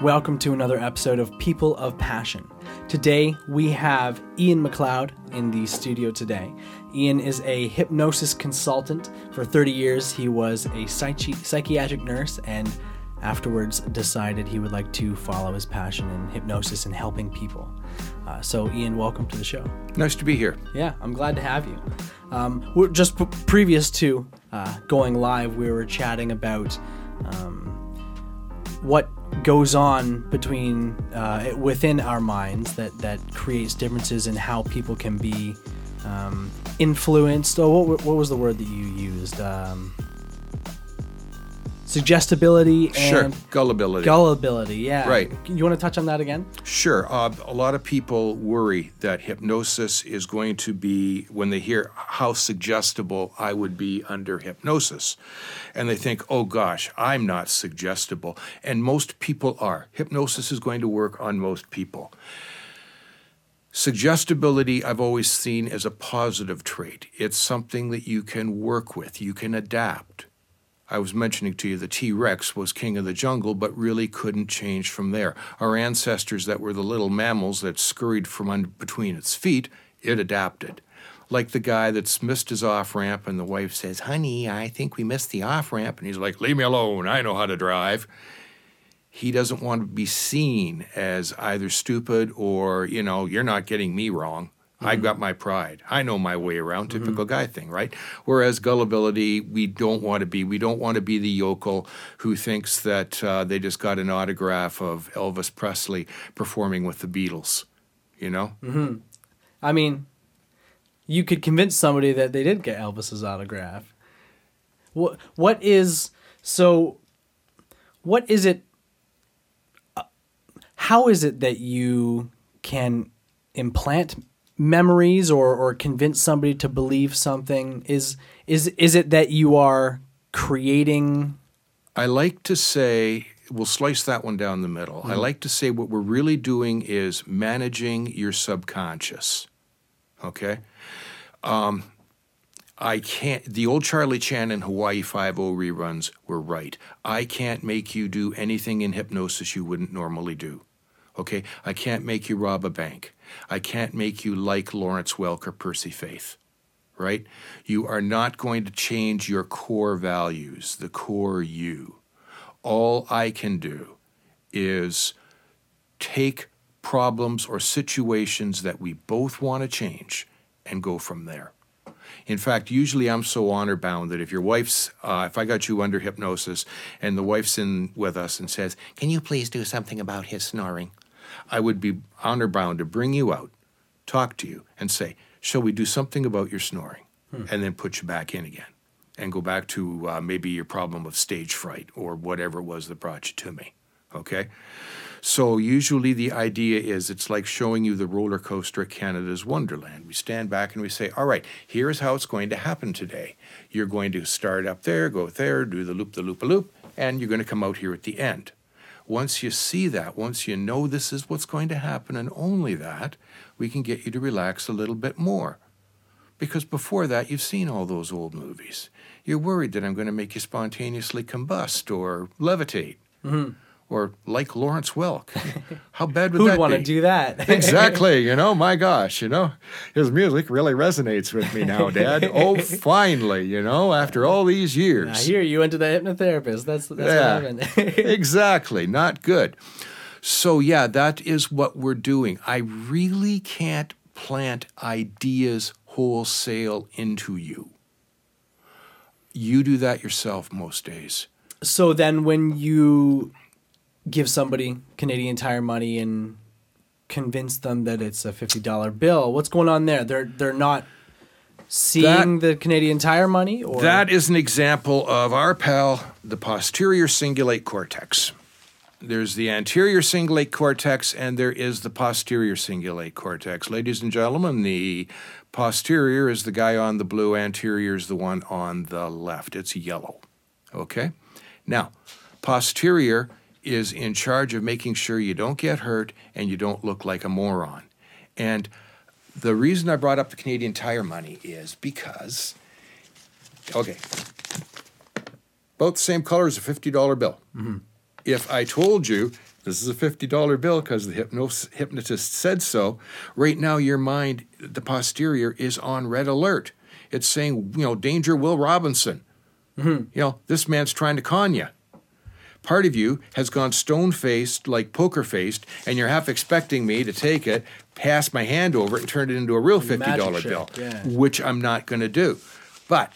Welcome to another episode of People of Passion. Today we have Ian McLeod in the studio today. Ian is a hypnosis consultant. For 30 years, he was a psychi- psychiatric nurse and afterwards decided he would like to follow his passion in hypnosis and helping people. Uh, so, Ian, welcome to the show. Nice to be here. Yeah, I'm glad to have you. Um, we're just p- previous to uh, going live, we were chatting about um, what goes on between uh, within our minds that that creates differences in how people can be um, influenced. Oh, what, what was the word that you used? Um, suggestibility and Sure, gullibility. gullibility. Yeah, Right. You want to touch on that again? Sure. Uh, a lot of people worry that hypnosis is going to be, when they hear how suggestible I would be under hypnosis, and they think, oh gosh, I'm not suggestible. And most people are. Hypnosis is going to work on most people. Suggestibility, I've always seen as a positive trait. It's something that you can work with, you can adapt. I was mentioning to you the T Rex was king of the jungle, but really couldn't change from there. Our ancestors, that were the little mammals that scurried from un- between its feet, it adapted. Like the guy that's missed his off ramp, and the wife says, Honey, I think we missed the off ramp. And he's like, Leave me alone. I know how to drive. He doesn't want to be seen as either stupid or, you know, you're not getting me wrong. I've got my pride. I know my way around. Typical guy thing, right? Whereas gullibility, we don't want to be. We don't want to be the yokel who thinks that uh, they just got an autograph of Elvis Presley performing with the Beatles. You know? I mean, you could convince somebody that they did get Elvis's autograph. What what is so what is it uh, how is it that you can implant memories or or convince somebody to believe something is is is it that you are creating I like to say, we'll slice that one down the middle. I like to say what we're really doing is managing your subconscious. Okay? Um, I can't, the old Charlie Chan and Hawaii 5 reruns were right. I can't make you do anything in hypnosis you wouldn't normally do. Okay? I can't make you rob a bank. I can't make you like Lawrence Welk or Percy Faith right? You are not going to change your core values, the core you. All I can do is take problems or situations that we both want to change and go from there. In fact, usually I'm so honor bound that if your wife's, uh, if I got you under hypnosis and the wife's in with us and says, Can you please do something about his snoring? I would be honor bound to bring you out, talk to you, and say, Shall we do something about your snoring? And then put you back in again and go back to uh, maybe your problem of stage fright or whatever it was that brought you to me. Okay? So usually the idea is it's like showing you the roller coaster at Canada's Wonderland. We stand back and we say, all right, here's how it's going to happen today. You're going to start up there, go there, do the loop, the loop, a loop, and you're going to come out here at the end. Once you see that, once you know this is what's going to happen and only that, we can get you to relax a little bit more. Because before that, you've seen all those old movies. You're worried that I'm going to make you spontaneously combust or levitate. Mm-hmm. Or like Lawrence Welk. How bad would that? who'd that want to do that? exactly. You know, my gosh, you know, his music really resonates with me now, Dad. oh, finally, you know, after all these years. I hear you went to the hypnotherapist. That's that's Yeah. what happened. exactly. Not good. So, yeah, that is what we're doing. I really can't plant ideas wholesale into you. You do that yourself most days. So then, when you give somebody Canadian Tire money and convince them that it's a fifty dollar bill, what's going on there? They're they're not seeing the Canadian Tire money, or That is an example of our pal, the posterior cingulate cortex. There's the anterior cingulate cortex, and there is the posterior cingulate cortex. Ladies and gentlemen, the posterior is the guy on the blue, anterior is the one on the left. It's yellow. Okay? Now, posterior is in charge of making sure you don't get hurt and you don't look like a moron. And the reason I brought up the Canadian Tire money is because, okay, both the same color as a $50 bill. Mm-hmm. If I told you This is a $50 bill because the hypnos- hypnotist said so. Right now, your mind, the posterior, is on red alert. It's saying, you know, danger, Will Robinson. Mm-hmm. You know, this man's trying to con you. Part of you has gone stone faced, like poker faced, and you're half expecting me to take it, pass my hand over it, and turn it into a real $50 bill, yeah. which I'm not going to do. But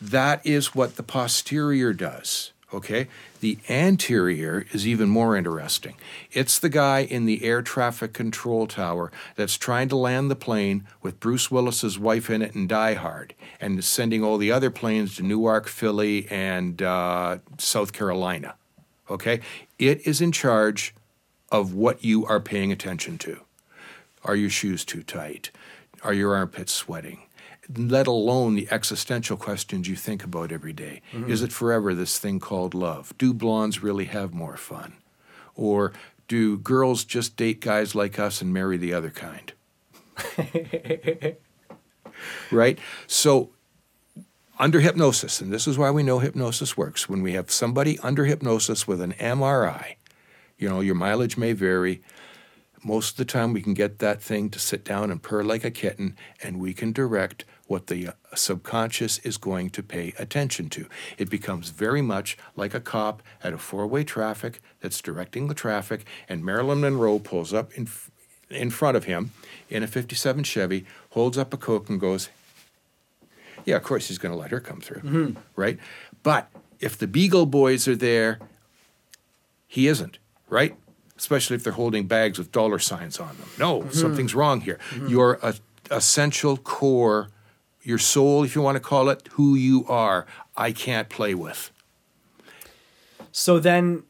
that is what the posterior does. Okay? The anterior is even more interesting. It's the guy in the air traffic control tower that's trying to land the plane with Bruce Willis's wife in it in Die Hard and sending all the other planes to Newark, Philly, and uh, South Carolina. Okay? It is in charge of what you are paying attention to. Are your shoes too tight? Are your armpits sweating? Let alone the existential questions you think about every day. Mm-hmm. Is it forever this thing called love? Do blondes really have more fun? Or do girls just date guys like us and marry the other kind? right? So, under hypnosis, and this is why we know hypnosis works, when we have somebody under hypnosis with an MRI, you know, your mileage may vary. Most of the time, we can get that thing to sit down and purr like a kitten, and we can direct what the uh, subconscious is going to pay attention to. It becomes very much like a cop at a four way traffic that's directing the traffic, and Marilyn Monroe pulls up in, in front of him in a 57 Chevy, holds up a Coke, and goes, yeah, of course he's going to let her come through, right? But if the Beagle Boys are there, he isn't, right? Especially if they're holding bags with dollar signs on them. No, something's wrong here. Your uh, essential core, your soul, if you want to call it, who you are, I can't play with. So then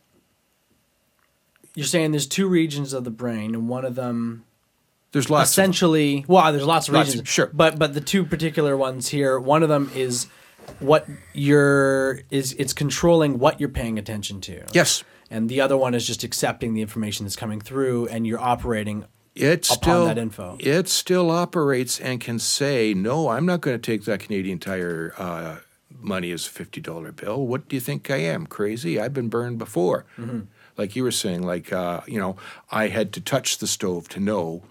you're saying there's two regions of the brain, and one of them There's lots. of essentially well, there's lots of Lots of- sure. But but the two particular ones here, one of them is what you're is it's controlling what you're paying attention to. Yes, And the other one is just accepting the information that's coming through and you're operating it still that info. it still operates and can say, no, I'm not going to take that Canadian Tire uh, money as a fifty dollar bill. What do you think I am? Crazy? I've been burned before. Mm-hmm. Like you were saying, like uh, you know, I had to touch the stove to know.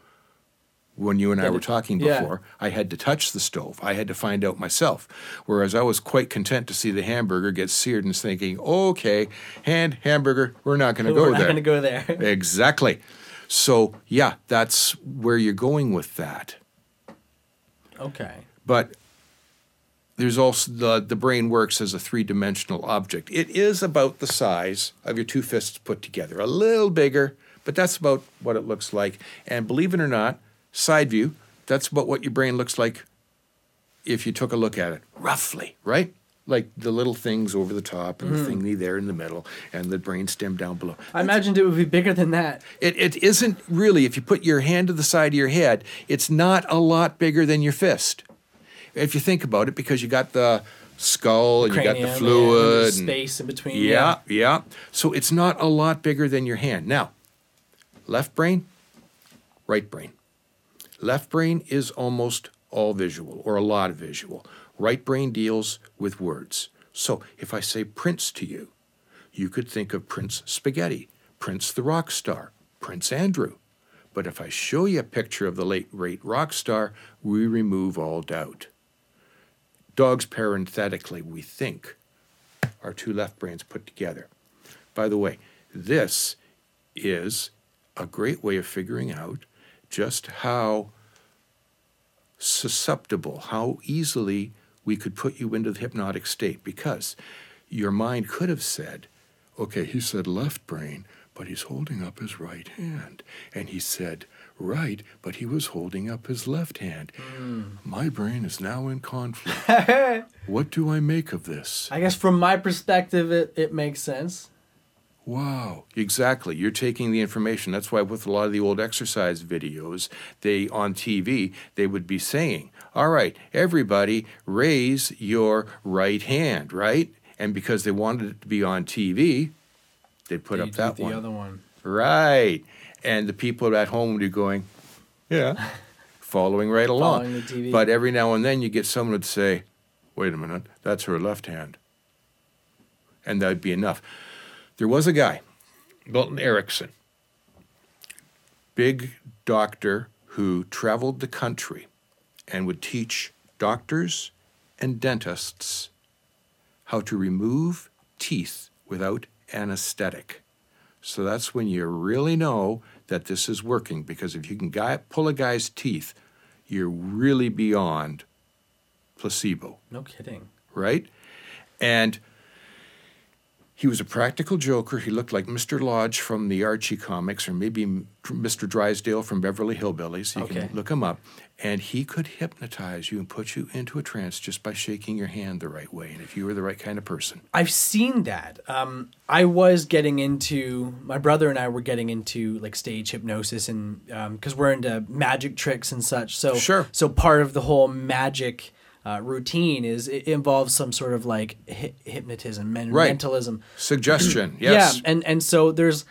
When you and I were talking yeah. before, I had to touch the stove. I had to find out myself. Whereas I was quite content to see the hamburger get seared and thinking, okay, hand hamburger, we're not going to go there. We're not going to go there. Exactly. So, yeah, that's where you're going with that. okay. But there's also the, the brain works as a three dimensional object. It is about the size of your two fists put together, a little bigger, but that's about what it looks like. And believe it or not, side view, that's about what your brain looks like if you took a look at it, roughly, right? Like the little things over the top and the hmm. thingy there in the middle and the brain stem down below. I imagined it would be bigger than that. It, it isn't really, if you put your hand to the side of your head, it's not a lot bigger than your fist. If you think about it, because you got the skull and you got Cranium, the yeah, fluid. and- space in between. yeah, yeah. So it's not a lot bigger than your hand. Now, left brain, right brain. Left brain is almost all visual or a lot of visual. Right brain deals with words. So if I say Prince to you, you could think of Prince Spaghetti, Prince the rock star, Prince Andrew. But if I show you a picture of the late great rock star, we remove all doubt. Dogs parenthetically, we think, are two left brains put together. By the way, this is a great way of figuring out just how susceptible, how easily we could put you into the hypnotic state because your mind could have said, okay, he said left brain, but he's holding up his right hand. And he said right, but he was holding up his left hand. Hmm. My brain is now in conflict. what do I make of this? I guess from my perspective, it, it makes sense. Wow, exactly. You're taking the information. That's why with a lot of the old exercise videos, they on TV, they would be saying, "All right, everybody, raise your right hand," right? And because they wanted it to be on TV, they put up that the one. other one. Right. And the people at home would be going, "Yeah," following right along. Following the. But every now and then you get someone would say, "Wait a minute, that's her left hand," and that'd be enough. There was a guy, Milton Erickson. big doctor who traveled the country and would teach doctors and dentists how to remove teeth without anesthetic. So that's when you really know that this is working because if you can guy, pull a guy's teeth, you're really beyond placebo, No kidding. right? And he was a practical joker. He looked like Mr. Lodge from the Archie comics, or maybe Mr. Drysdale from Beverly Hillbillies. You Okay. can look him up. And he could hypnotize you and put you into a trance just by shaking your hand the right way. And if you were the right kind of person. I've seen that. Um, I was getting into my brother and I were getting into like stage hypnosis and because we're into magic tricks and such. So Sure. So part of the whole magic uh, routine is it involves some sort of like hy- hypnotism and Right. mentalism. Suggestion, yes. Yeah, and and so there's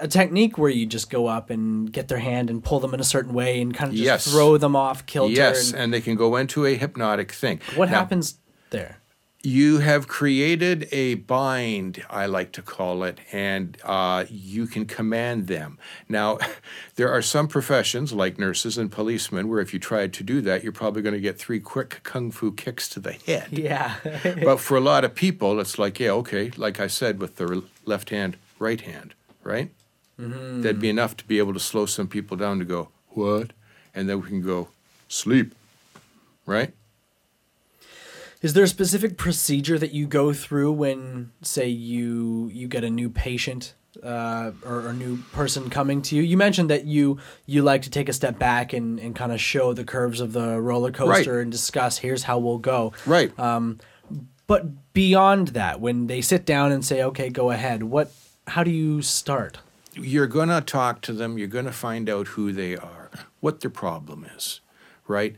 a technique where you just go up and get their hand and pull them in a certain way and kind of just Yes. throw them off kilter. Yes, and and they can go into a hypnotic thing. what Now, happens there? You have created a bind, I like to call it, and uh, you can command them. Now, there are some professions, like nurses and policemen, where if you tried to do that, you're probably going to get three quick kung fu kicks to the head. Yeah. but for a lot of people, it's like, yeah, okay, like I said, with the left hand, right hand, right? Mm-hmm. That'd be enough to be able to slow some people down to go, what? And then we can go, sleep, right? Is there a specific procedure that you go through when, say, you you get a new patient uh, or a new person coming to you? You mentioned that you you like to take a step back and, and kind of show the curves of the roller coaster and discuss here's how we'll go. Right. Um, But beyond that, when they sit down and say, "Okay, go ahead," what? How do you start? you're going to talk to them. You're going to find out who they are, what their problem is, right?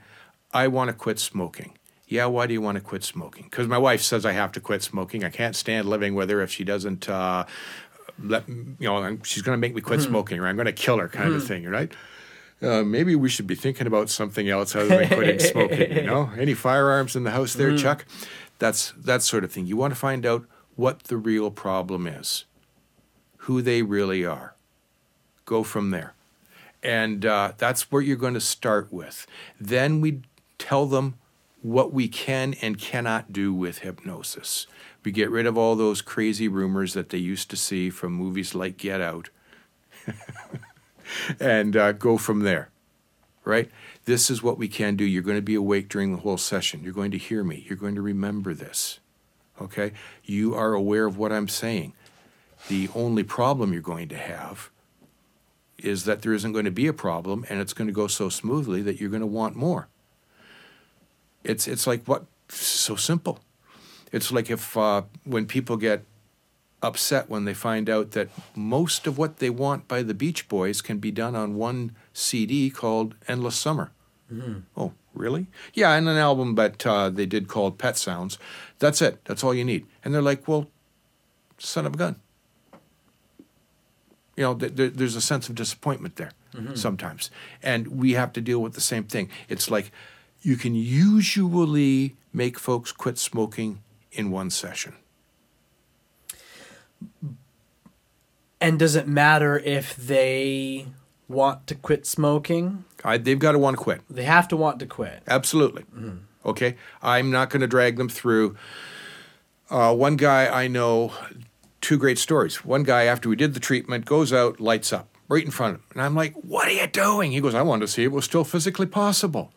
I want to quit smoking. Yeah, why do you want to quit smoking? Because my wife says I have to quit smoking. I can't stand living with her if she doesn't uh, let you know. She's going to make me quit smoking, or I'm going to kill her, kind of thing, right? Uh, maybe we should be thinking about something else other than quitting smoking. You know, any firearms in the house there, Chuck? That's that sort of thing. You want to find out what the real problem is who they really are. Go from there. And uh, that's where you're going to start with. Then we tell them what we can and cannot do with hypnosis. We get rid of all those crazy rumors that they used to see from movies like Get Out and uh, go from there, right? This is what we can do. You're going to be awake during the whole session. You're going to hear me. You're going to remember this, okay? You are aware of what I'm saying. The only problem you're going to have is that there isn't going to be a problem and it's going to go so smoothly that you're going to want more. It's, it's like what? So simple. It's like if uh, when people get upset when they find out that most of what they want by the Beach Boys can be done on one CD called Endless Summer. Oh, really? Yeah, and an album but uh, they did called Pet Sounds. That's it. That's all you need. And they're like, well, son of a gun. You know, th- th- there's a sense of disappointment there sometimes. And we have to deal with the same thing. It's like you can usually make folks quit smoking in one session. And does it matter if they want to quit smoking? I, they've got to want to quit. They have to want to quit. Absolutely. Okay. I'm not going to drag them through. Uh, one guy I know, two great stories. One guy, after we did the treatment, goes out, lights up right in front of him. And I'm like, What are you doing? He goes, I wanted to see if it was still physically possible.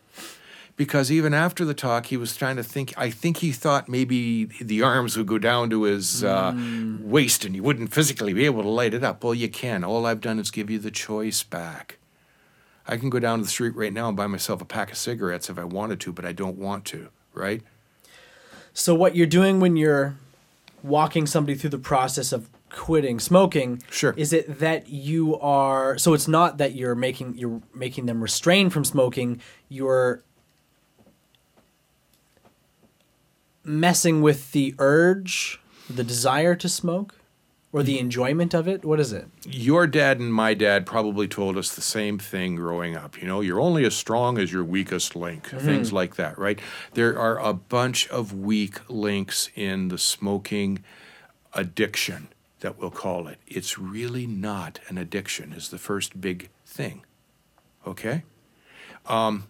Because even after the talk, he was trying to think. I think he thought maybe the arms would go down to his uh, waist and he wouldn't physically be able to light it up. Well, you can. All I've done is give you the choice back. I can go down to the street right now and buy myself a pack of cigarettes if I wanted to, but I don't want to, right? So what you're doing when you're walking somebody through the process of quitting smoking Sure. is it that you are so it's not that you're making you're making them restrain from smoking you're messing with the urge the desire to smoke or the enjoyment of it what is it Your dad and my dad probably told us the same thing growing up. You know, you're only as strong as your weakest link, things like that, right? There are a bunch of weak links in the smoking addiction that we'll call it. It's really not an addiction, is the first big thing. Okay? Um,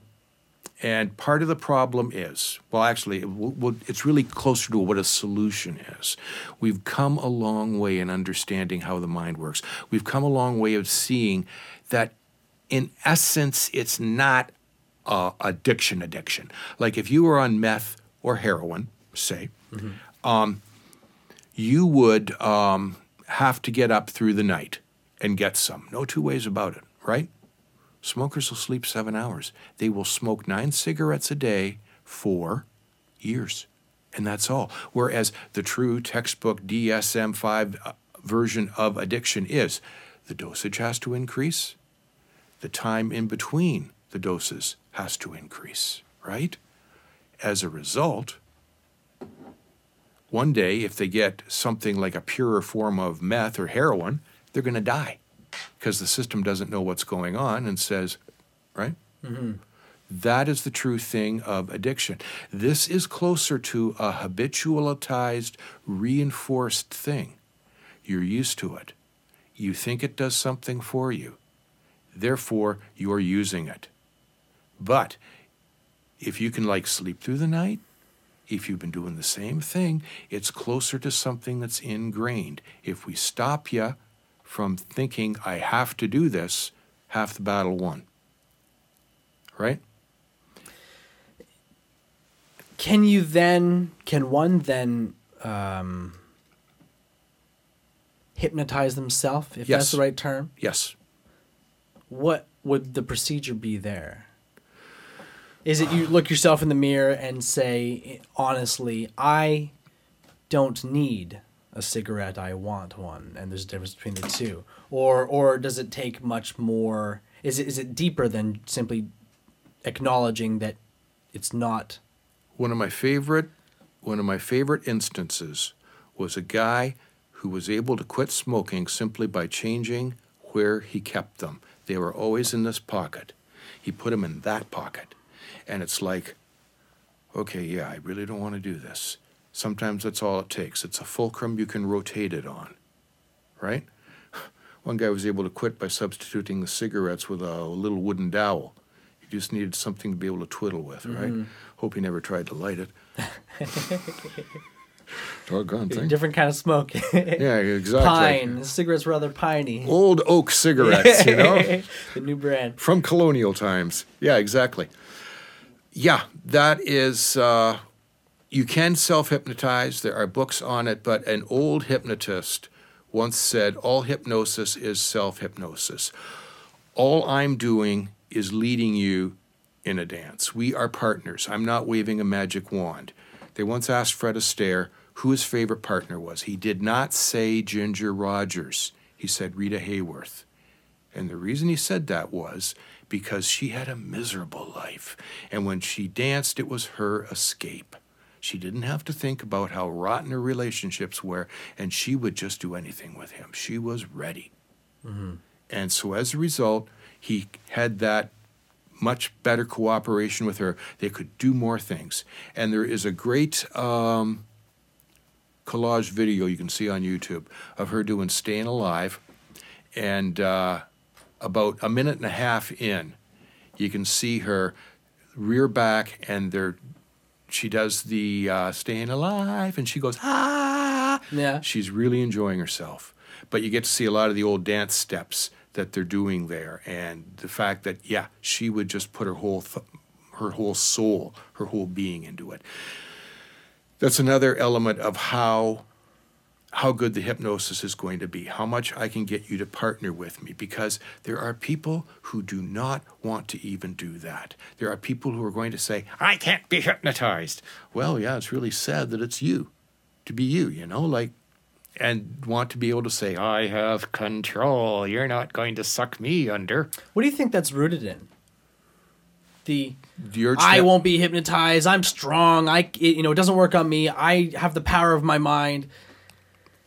and part of the problem is, well, actually, it w- w- it's really closer to what a solution is. We've come a long way in understanding how the mind works. We've come a long way of seeing that, in essence, it's not uh, addiction addiction. Like if you were on meth or heroin, say, um, you would um, have to get up through the night and get some. No two ways about it, right? Smokers will sleep seven hours. They will smoke nine cigarettes a day for years. And that's all. Whereas the true textbook DSM 5 uh, version of addiction is the dosage has to increase, the time in between the doses has to increase, right? As a result, one day, if they get something like a purer form of meth or heroin, they're going to die because the system doesn't know what's going on and says, right? Mm-hmm. That is the true thing of addiction. This is closer to a habitualized, reinforced thing. You're used to it. You think it does something for you. Therefore, you're using it. But if you can like sleep through the night, if you've been doing the same thing, it's closer to something that's ingrained. If we stop you from thinking, I have to do this, half the battle won. Right? Can you then? Can one then um, hypnotize themselves? If Yes. that's the right term. Yes. What would the procedure be there? Is it you look yourself in the mirror and say, honestly, I don't need a cigarette, I want one, and there's a difference between the two, or or does it take much more? Is it is it deeper than simply acknowledging that it's not? One of my favorite one of my favorite instances was a guy who was able to quit smoking simply by changing where he kept them. They were always in this pocket. He put them in that pocket. And it's like, okay, yeah, I really don't want to do this. Sometimes that's all it takes. It's a fulcrum you can rotate it on, right? One guy was able to quit by substituting the cigarettes with a little wooden dowel. He just needed something to be able to twiddle with, right? Hope he never tried to light it. Doggone thing. Different kind of smoke. Yeah, exactly. Pine. The cigarettes rather piney. Old oak cigarettes, you know? the new brand. from colonial times. Yeah, exactly. Yeah, that is. Uh, you can self hypnotize. There are books on it, but an old hypnotist once said all hypnosis is self hypnosis. All I'm doing is leading you in a dance. We are partners. I'm not waving a magic wand. They once asked Fred Astaire who his favorite partner was. He did not say Ginger Rogers. He said Rita Hayworth. And the reason he said that was because she had a miserable life. And when she danced, it was her escape. She didn't have to think about how rotten her relationships were, and she would just do anything with him. She was ready. And so as a result, he had that much better cooperation with her. They could do more things. And there is a great um, collage video you can see on YouTube of her doing Staying Alive. And uh, about a minute and a half in, you can see her rear back and they're, she does the uh, Staying Alive and she goes, ah. Yeah. She's really enjoying herself. But you get to see a lot of the old dance steps that they're doing there, and the fact that yeah, she would just put her whole th- her whole soul, her whole being into it. That's another element of how how good the hypnosis is going to be, how much I can get you to partner with me, because there are people who do not want to even do that. There are people who are going to say, I can't be hypnotized. Well, yeah, it's really sad that it's you, to be you, you know, like, and want to be able to say, I have control. You're not going to suck me under. What do you think that's rooted in? The I won't be hypnotized. I'm strong. I it, you know it doesn't work on me. I have the power of my mind.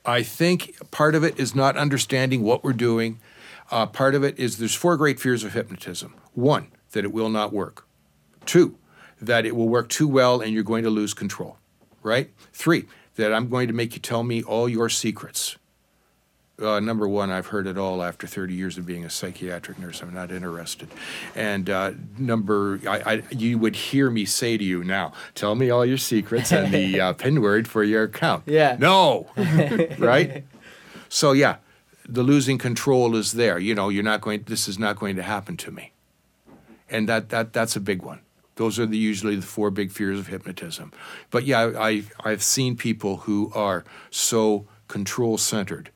I think part of it is not understanding what we're doing. Uh, part of it is there's four great fears of hypnotism. One, that it will not work. Two, that it will work too well and you're going to lose control, right? Three, that I'm going to make you tell me all your secrets. Uh, number one, I've heard it all after 30 years of being a psychiatric nurse. I'm not interested. And uh, number, I, I, you would hear me say to you now, tell me all your secrets and the uh, pin word for your account. Yeah. No, right? So yeah, the losing control is there. You know, you're not going. This is not going to happen to me, and that that that's a big one. Those are the, usually the four big fears of hypnotism. But yeah, I I've seen people who are so control centered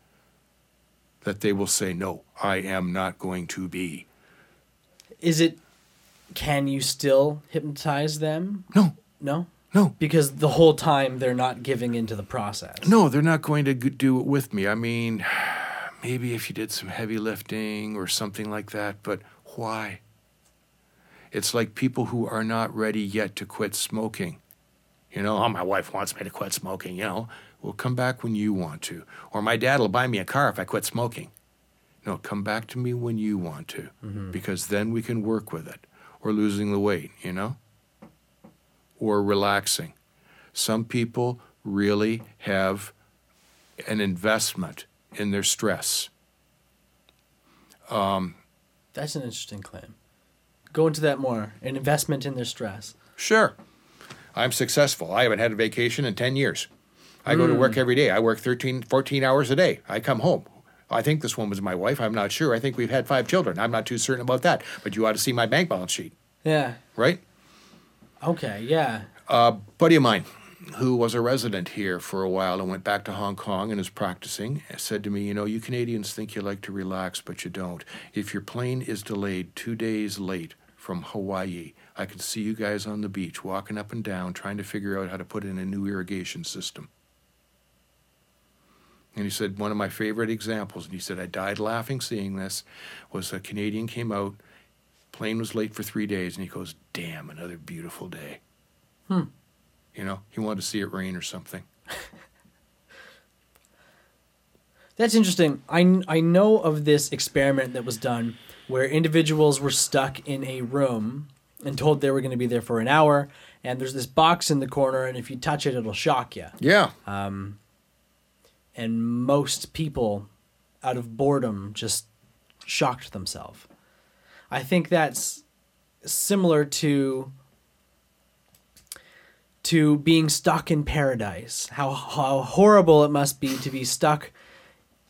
that they will say, "No, I am not going to be." Is it? Can you still hypnotize them? No, No, no, because the whole time they're not giving into the process. no. They're not going to do it with me. I mean, maybe if you did some heavy lifting or something like that, but why? It's like people who are not ready yet to quit smoking. You know, oh, my wife wants me to quit smoking, you know. Well, come back when you want to. Or my dad will buy me a car if I quit smoking. No, come back to me when you want to, because then we can work with it. Or losing the weight, you know? Or relaxing. Some people really have an investment in their stress. Um, That's an interesting claim. Go into that more. An investment in their stress. Sure. I'm successful. I haven't had a vacation in 10 years. I go to work hmm. every day. I work 13, 14 hours a day. I come home. I think this woman's my wife. I'm not sure. I think we've had five children. I'm not too certain about that. But you ought to see my bank balance sheet, Yeah. right? Okay. Yeah. A buddy of mine who was a resident here for a while and went back to Hong Kong and is practicing said to me, You know, you Canadians think you like to relax, but you don't. If your plane is delayed two days late from Hawaii, I can see you guys on the beach walking up and down trying to figure out how to put in a new irrigation system. And he said, One of my favorite examples, and he said, I died laughing seeing this, was a Canadian came out, plane was late for three days, and he goes, Damn, another beautiful day. Hmm. You know, he wanted to see it rain or something. That's interesting. I, I know of this experiment that was done where individuals were stuck in a room and told they were going to be there for an hour. And there's this box in the corner, and if you touch it, it'll shock you. Yeah. And most people, out of boredom, just shocked themselves. I think that's similar to to being stuck in paradise. How how horrible it must be to be stuck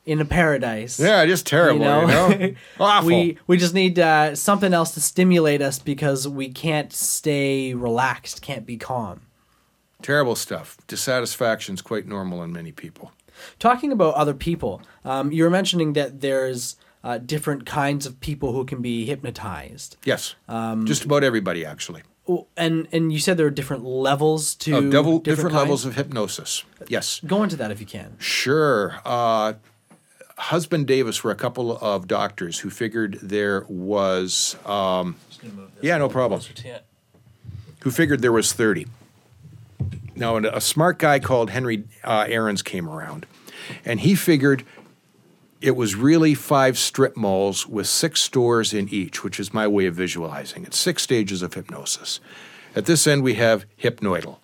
in a paradise. yeah, just terrible, you know? Awful. we we just need uh, something else to stimulate us because we can't stay relaxed, can't be calm. Terrible stuff. Dissatisfaction is quite normal in many people. Talking about other people, um, you were mentioning that there's uh, different kinds of people who can be hypnotized, Yes. just about everybody, actually. And and you said there are different levels to Of devil, different, different, levels of hypnosis. Yes. Go into that if you can. Sure. Uh, Husband Davis were a couple of doctors who figured there was, um, Yeah, no problem. who figured there was 30. Now, a smart guy called Henry uh, Arons came around, and he figured it was really five strip malls with six stores in each, which is my way of visualizing it. Six stages of hypnosis. At this end, we have hypnoidal.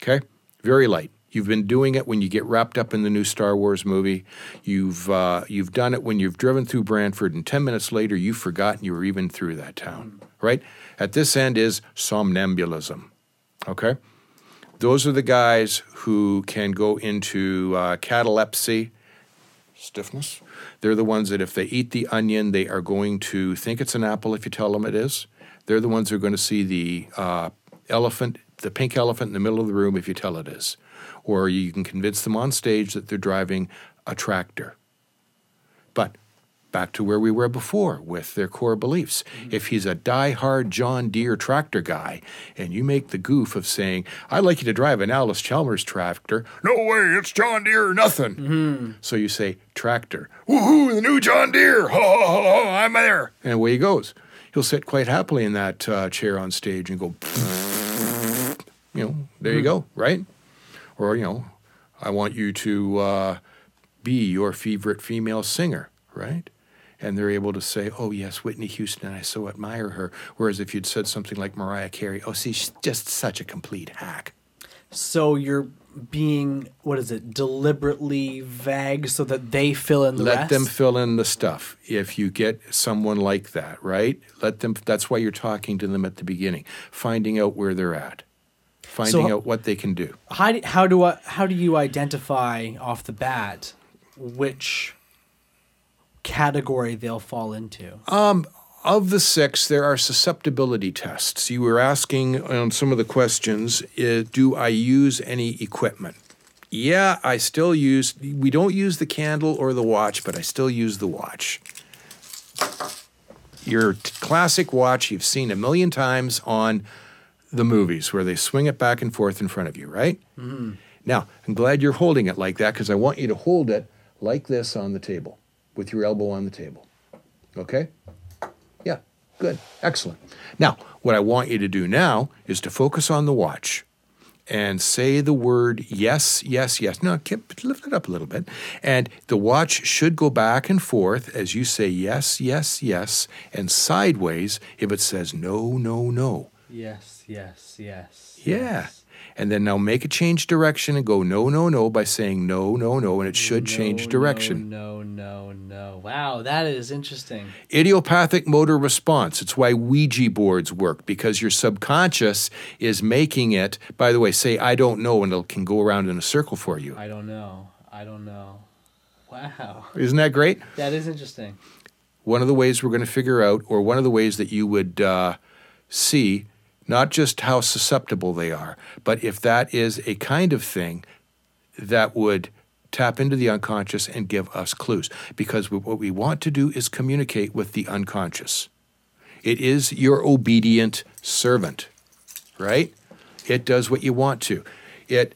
Okay, very light. You've been doing it when you get wrapped up in the new Star Wars movie. You've uh, you've done it when you've driven through Brantford, and ten minutes later you've forgotten you were even through that town. Right. At this end is somnambulism. Okay, those are the guys who can go into uh, catalepsy, stiffness. They're the ones that if they eat the onion, they are going to think it's an apple if you tell them it is. They're the ones who are going to see the uh, elephant, the pink elephant in the middle of the room if you tell it is. Or you can convince them on stage that they're driving a tractor. But back to where we were before with their core beliefs. If he's a die-hard John Deere tractor guy, and you make the goof of saying, "I'd like you to drive an Allis-Chalmers tractor," no way, it's John Deere or nothing. So you say tractor, woohoo, the new John Deere, ho ho ho, ho I'm there, and away he goes. He'll sit quite happily in that uh, chair on stage and go, you know, there you go, right? Or you know, I want you to uh, be your favorite female singer, right? And they're able to say, "Oh yes, Whitney Houston, and I so admire her." Whereas if you'd said something like Mariah Carey, "Oh, see, she's just such a complete hack." So you're being what is it deliberately vague so that they fill in the let rest. them fill in the stuff if you get someone like that right let them that's why you're talking to them at the beginning finding out where they're at finding So- out what they can do how do, how do I, how do you identify off the bat which category they'll fall into? of the six there are susceptibility tests. You were asking on some of the questions uh, do i use any equipment? Yeah i still use we don't use the candle or the watch but i still use the watch. Your t- classic watch you've seen a million times on the movies where they swing it back and forth in front of you, right? Now, I'm glad you're holding it like that because I want you to hold it like this on the table with your elbow on the table. Okay? Yeah, good. Excellent. Now, what I want you to do now is to focus on the watch and say the word yes, yes, yes. No, keep, lift it up a little bit. And the watch should go back and forth as you say yes, yes, yes, and sideways if it says no, no, no. Yes, yes, yes. Yeah. And then now make a change direction and go no, no, no by saying no, no, no, and it should change direction. No, no, no. Wow, that is interesting. Idiopathic motor response. It's why Ouija boards work because your subconscious is making it. By the way, say I don't know, and it can go around in a circle for you. I don't know. I don't know. Wow, Isn't that great? that is interesting. One of the ways we're going to figure out, or one of the ways that you would uh, see, not just how susceptible they are, but if that is a kind of thing that would tap into the unconscious and give us clues. Because what we want to do is communicate with the unconscious. It is your obedient servant, right? It does what you want to. It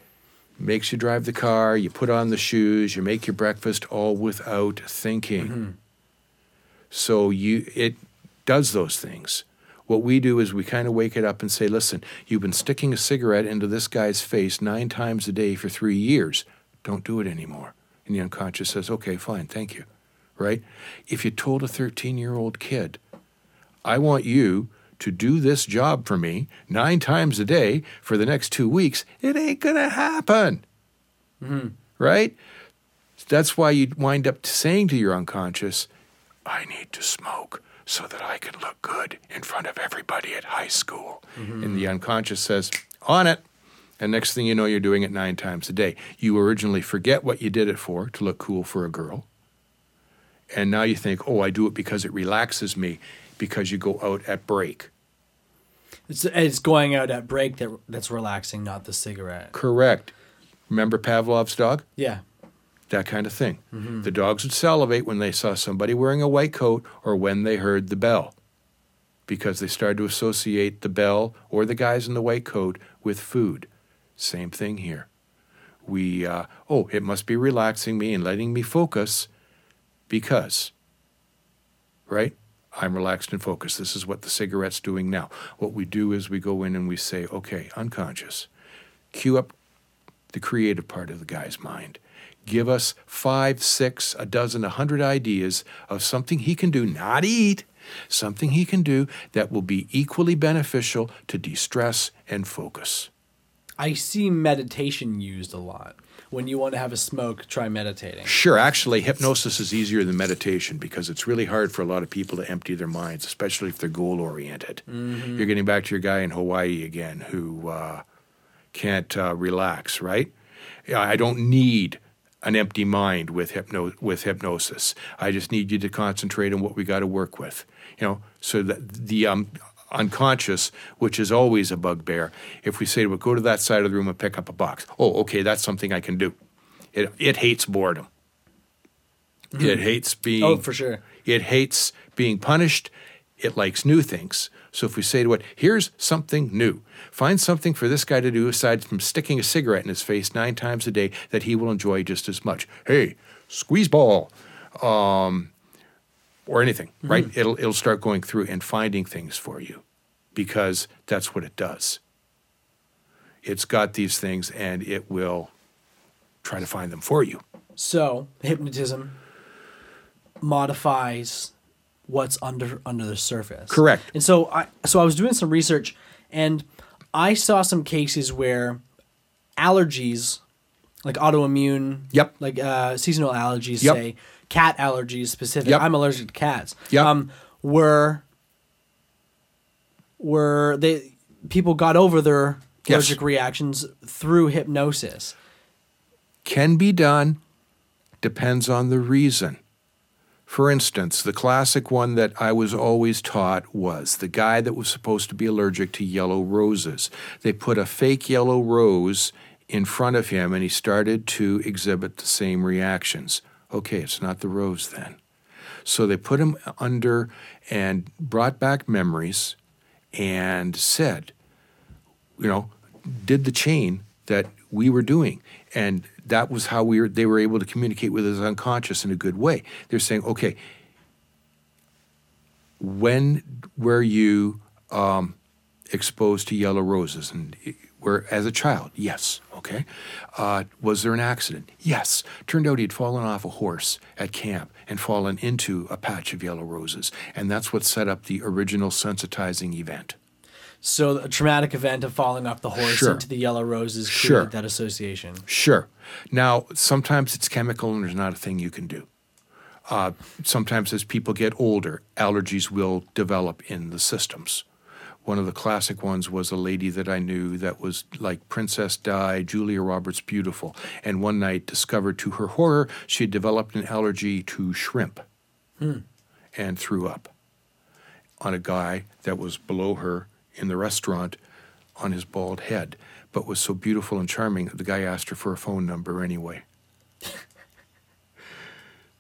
makes you drive the car, you put on the shoes, you make your breakfast all without thinking. Mm-hmm. So you it does those things. What we do is we kind of wake it up and say, "Listen, you've been sticking a cigarette into this guy's face 9 times a day for 3 years. Don't do it anymore." And the unconscious says, "Okay, fine, thank you." Right? If you told a 13-year-old kid, "I want you to do this job for me 9 times a day for the next 2 weeks," it ain't going to happen. Mm-hmm. Right? That's why you wind up saying to your unconscious, I need to smoke so that I can look good in front of everybody at high school. Mm-hmm. And the unconscious says, On it. And next thing you know, you're doing it nine times a day. You originally forget what you did it for, to look cool for a girl. And now you think, Oh, I do it because it relaxes me, because you go out at break. It's it's going out at break that that's relaxing, not the cigarette. Correct. Remember Pavlov's dog? Yeah. That kind of thing. The dogs would salivate when they saw somebody wearing a white coat or when they heard the bell because they started to associate the bell or the guys in the white coat with food. Same thing here. We, uh, oh, it must be relaxing me and letting me focus because, right? I'm relaxed and focused. This is what the cigarette's doing now. What we do is we go in and we say, okay, unconscious, cue up the creative part of the guy's mind. Give us five, six, a dozen, a hundred ideas of something he can do, not eat, something he can do that will be equally beneficial to de stress and focus. I see meditation used a lot. When you want to have a smoke, try meditating. Sure, actually, hypnosis is easier than meditation because it's really hard for a lot of people to empty their minds, especially if they're goal oriented. You're getting back to your guy in Hawaii again who uh, can't uh, relax, right? I don't need an empty mind with hypno- with hypnosis. I just need you to concentrate on what we got to work with. You know, so that the um, unconscious, which is always a bugbear, if we say, well, go to that side of the room and pick up a box. Oh, okay, that's something I can do. It, it hates boredom. It hates being. Oh, for sure. It hates being punished. It likes new things. So if we say to it, here's something new, find something for this guy to do aside from sticking a cigarette in his face nine times a day that he will enjoy just as much. Hey, squeeze ball, um, or anything, right? It'll it'll start going through and finding things for you, because that's what it does. It's got these things and it will try to find them for you. So hypnotism modifies what's under under the surface. Correct. And so I so I was doing some research and I saw some cases where allergies like autoimmune. Yep. Like uh, seasonal allergies, Yep. say cat allergies specific. Yep. I'm allergic to cats. Yep. Um, were were they people got over their Yes. allergic reactions through hypnosis? Can be done, depends on the reason. For instance, the classic one that I was always taught was the guy that was supposed to be allergic to yellow roses. They put a fake yellow rose in front of him and he started to exhibit the same reactions. Okay, it's not the rose then. So they put him under and brought back memories and said, you know, did the chain that we were doing. And that was how we were, they were able to communicate with his unconscious in a good way. They're saying, okay, when were you um, exposed to yellow roses? And were as a child? Yes. Okay. Uh, was there an accident? Yes. Turned out he'd fallen off a horse at camp and fallen into a patch of yellow roses, and that's what set up the original sensitizing event. So a traumatic event of falling off the horse Sure. into the yellow roses Sure. created that association. Sure. Now, sometimes it's chemical and there's not a thing you can do. Uh, sometimes as people get older, allergies will develop in the systems. One of the classic ones was a lady that I knew that was like Princess Di, Julia Roberts Beautiful, and one night discovered to her horror she had developed an allergy to shrimp and threw up on a guy that was below her in the restaurant on his bald head, but was so beautiful and charming that the guy asked her for a phone number anyway.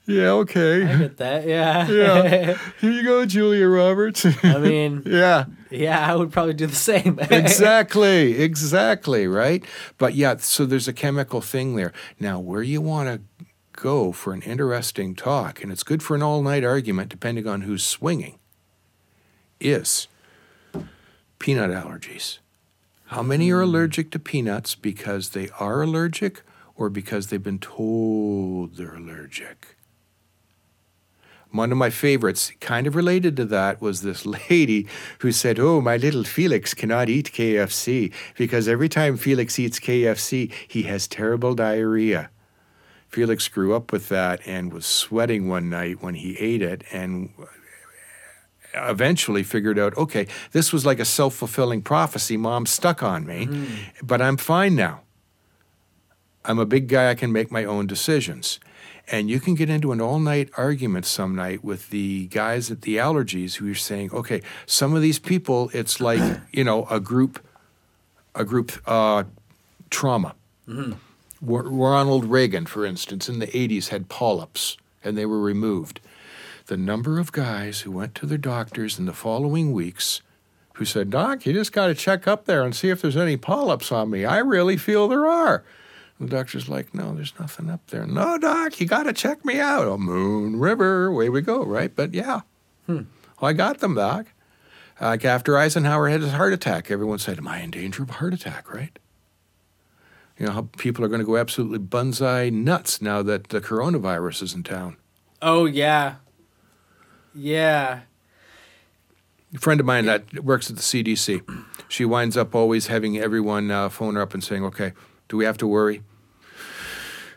yeah, okay. I get that. Yeah. Yeah. Here you go, Julia Roberts. I mean, yeah, yeah, I would probably do the same. exactly, exactly, right? But yeah, so there's a chemical thing there. Now, where you want to go for an interesting talk, and it's good for an all night argument depending on who's swinging, is peanut allergies. How many are hmm. allergic to peanuts because they are allergic or because they've been told they're allergic? One of my favorites, kind of related to that, was this lady who said, Oh, my little Felix cannot eat KFC because every time Felix eats KFC, he has terrible diarrhea. Felix grew up with that and was sweating one night when he ate it and eventually figured out, okay, this was like a self fulfilling prophecy mom stuck on me, but I'm fine now. I'm a big guy, I can make my own decisions. And you can get into an all night argument some night with the guys at the allergies who are saying, okay, some of these people, it's like, you know, a group, a group uh, trauma. Wa- Ronald Reagan, for instance, in the 80s had polyps and they were removed. The number of guys who went to their doctors in the following weeks who said, Doc, you just got to check up there and see if there's any polyps on me. I really feel there are. The doctor's like, No, there's nothing up there. No, Doc, you got to check me out. Oh, Moon River, away we go, right? But yeah, well, I got them, Doc. Like after Eisenhower had his heart attack, everyone said, Am I in danger of a heart attack, right? You know how people are going to go absolutely bunzai nuts now that the coronavirus is in town. oh yeah, yeah. A friend of mine that works at the CDC, she winds up always having everyone uh, phone her up and saying, "Okay, do we have to worry?"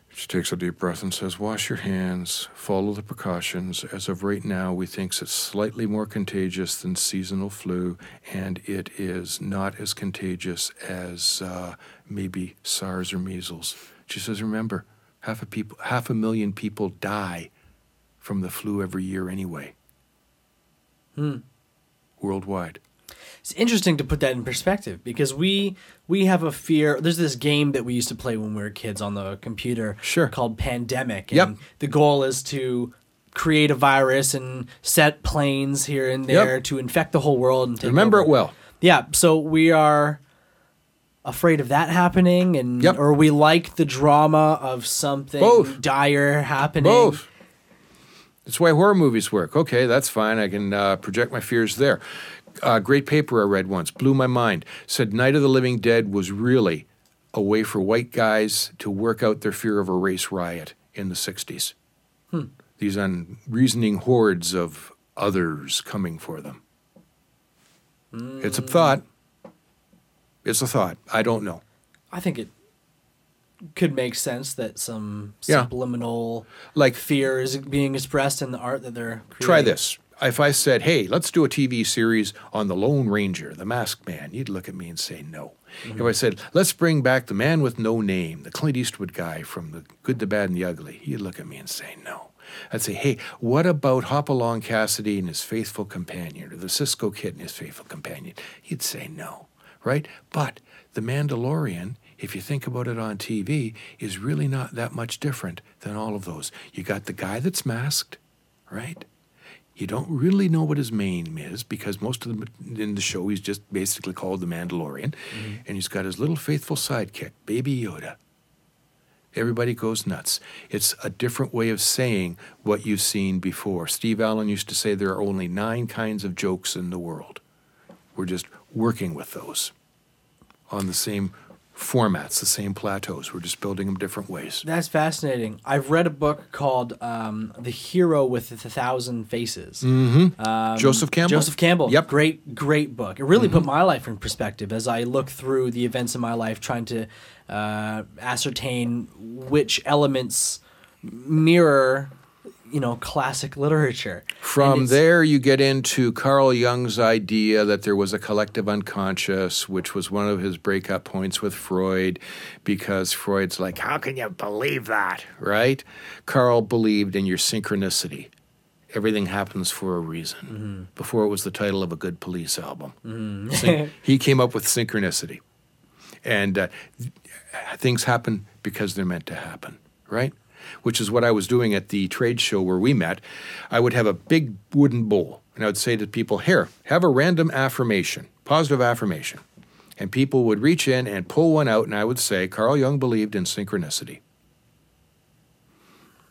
She takes a deep breath and says, "Wash your hands. Follow the precautions. As of right now, we think it's slightly more contagious than seasonal flu, and it is not as contagious as uh, maybe SARS or measles." She says, "Remember, half a people, half a million people die from the flu every year anyway, Hmm. worldwide." It's interesting to put that in perspective because we we have a fear. There's this game that we used to play when we were kids on the computer, Sure. called Pandemic. Yep. The goal is to create a virus and set planes here and there Yep. to infect the whole world and take Remember over. it well. Yeah, so we are afraid of that happening, and Yep. or we like the drama of something Both. dire happening. Both. That's why horror movies work. Okay, that's fine. I can uh, project my fears there. Uh, great paper I read once blew my mind. Said Night of the Living Dead was really a way for white guys to work out their fear of a race riot in the 60s. These unreasoning hordes of others coming for them. It's a thought. It's a thought. I don't know. I think it. Could make sense that some Yeah. subliminal Like fear is being expressed in the art that they're creating. Try this. If I said, hey, let's do a TV series on the Lone Ranger, the masked man, you'd look at me and say no. If I said, let's bring back the man with no name, the Clint Eastwood guy from The Good, the Bad, and the Ugly, you'd look at me and say no. I'd say, hey, what about Hopalong Cassidy and his faithful companion, or the Cisco Kid and his faithful companion? You'd say no, right? But The Mandalorian, if you think about it on TV, is really not that much different than all of those. You got the guy that's masked, right? You don't really know what his name is because most of them in the show he's just basically called the Mandalorian, mm-hmm. and he's got his little faithful sidekick, Baby Yoda. Everybody goes nuts. It's a different way of saying what you've seen before. Steve Allen used to say there are only nine kinds of jokes in the world. We're just working with those on the same formats, the same plateaus. We're just building them different ways. That's fascinating. I've read a book called um, "The Hero with the Thousand Faces." Mm-hmm. Um, Joseph Campbell? Joseph Campbell. Yep. Great, great book. It really put my life in perspective as I look through the events in my life, trying to uh, ascertain which elements mirror, you know, classic literature. From there, you get into Carl Jung's idea that there was a collective unconscious, which was one of his breakup points with Freud, because Freud's like, How can you believe that? Right? Carl believed in your synchronicity. Everything happens for a reason. Before it was the title of a good police album. Syn- he came up with synchronicity. And uh, things happen because they're meant to happen, right? Which is what I was doing at the trade show where we met. I would have a big wooden bowl, and I would say to people, Here, have a random affirmation, positive affirmation. And people would reach in and pull one out, and I would say, Carl Jung believed in synchronicity.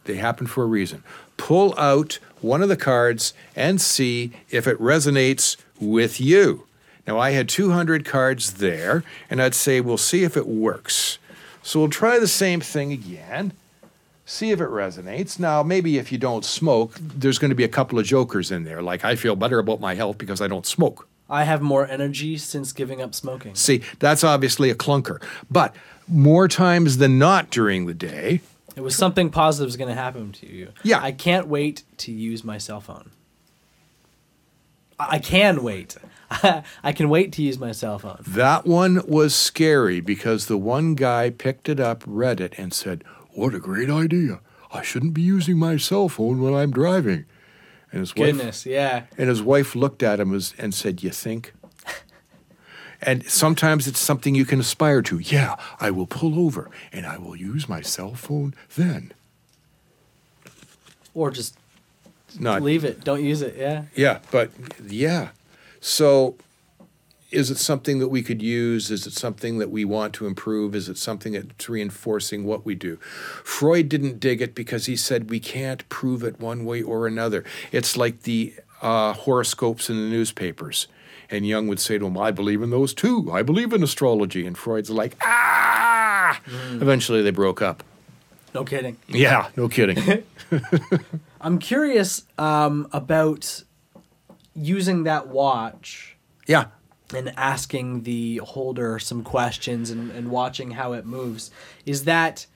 They happen for a reason. Pull out one of the cards and see if it resonates with you. Now, I had 200 cards there, and I'd say, we'll see if it works. So we'll try the same thing again, see if it resonates. Now, maybe if you don't smoke, there's going to be a couple of jokers in there, like I feel better about my health because I don't smoke. I have more energy since giving up smoking. See, that's obviously a clunker. But more times than not during the day, It was something positive is going to happen to you. Yeah. I can't wait to use my cell phone. I I can wait. I can wait to use my cell phone. That one was scary because the one guy picked it up, read it, and said, What a great idea. I shouldn't be using my cell phone when I'm driving. And his wife Goodness, yeah. and his wife looked at him as, and said, You think? and sometimes it's something you can aspire to. Yeah, I will pull over and I will use my cell phone then. Or just Not leave it. Don't use it. Yeah. Yeah, but yeah. So is it something that we could use? Is it something that we want to improve? Is it something that's reinforcing what we do? Freud didn't dig it because he said we can't prove it one way or another. It's like the uh, horoscopes in the newspapers. And Jung would say to him, I believe in those too. I believe in astrology. And Freud's like, ah! Eventually they broke up. No kidding. Yeah, no kidding. I'm curious um, about using that watch yeah. And asking the holder some questions and, and watching how it moves. Is that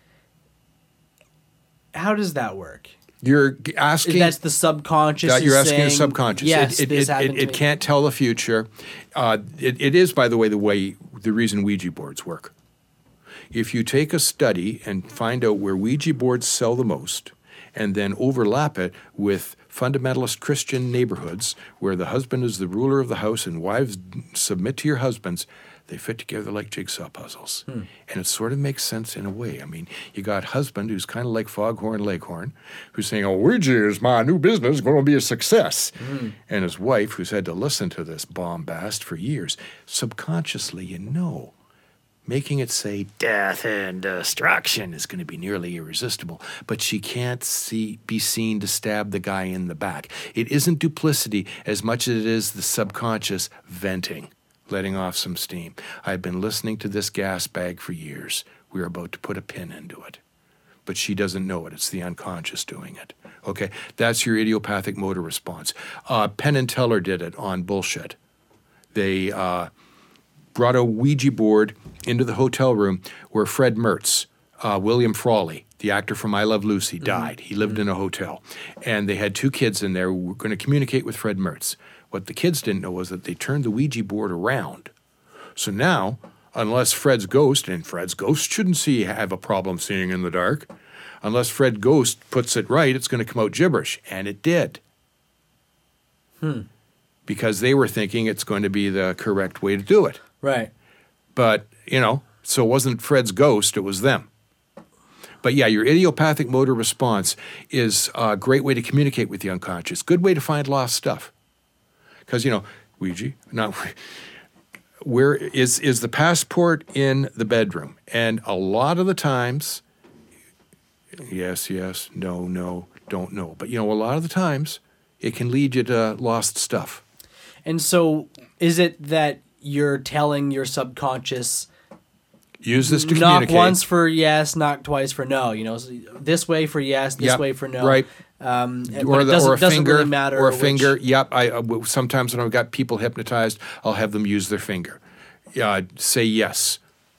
how does that work? You're asking. That's the subconscious. That you're asking the subconscious. Yes, it, it, it, it, to it me." can't tell the future. Uh, it, it is, by the way, the way the reason Ouija boards work. If you take a study and find out where Ouija boards sell the most, and then overlap it with fundamentalist Christian neighborhoods where the husband is the ruler of the house and wives submit to your husbands, they fit together like jigsaw puzzles. Hmm. And it sort of makes sense in a way. I mean, you got husband who's kind of like Foghorn Leghorn, who's saying, Oh, Ouija is my new business, going to be a success. Hmm. And his wife, who's had to listen to this bombast for years, subconsciously, you know, making it say death and destruction is going to be nearly irresistible. But she can't see be seen to stab the guy in the back. It isn't duplicity as much as it is the subconscious venting, letting off some steam. I've been listening to this gas bag for years. We're about to put a pin into it. But she doesn't know it. It's the unconscious doing it. Okay, that's your idiopathic motor response. Uh, Penn and Teller did it on bullshit. They uh, brought a Ouija board into the hotel room where Fred Mertz, uh, William Frawley, the actor from I Love Lucy, died. He lived in a hotel, and they had two kids in there who were going to communicate with Fred Mertz. What the kids didn't know was that they turned the Ouija board around. So now, unless Fred's ghost, and Fred's ghost shouldn't see have a problem seeing in the dark, unless Fred Ghost puts it right, it's going to come out gibberish, and it did. Hmm. Because they were thinking it's going to be the correct way to do it. Right. But, you know, so it wasn't Fred's ghost, it was them. But yeah, your idiopathic motor response is a great way to communicate with the unconscious. Good way to find lost stuff. Because, you know, Ouija, not where is is the passport in the bedroom? And a lot of the times, yes, yes, no, no, don't know. But you know, a lot of the times it can lead you to lost stuff. And so, is it that you're telling your subconscious Use this to knock communicate. once for yes, knock twice for no? You know, this way for yes, this Yep, way for no. right. Um, or, the, or a finger, really or a which- finger. Yep. I uh, sometimes when I've got people hypnotized, I'll have them use their finger. Uh, say yes,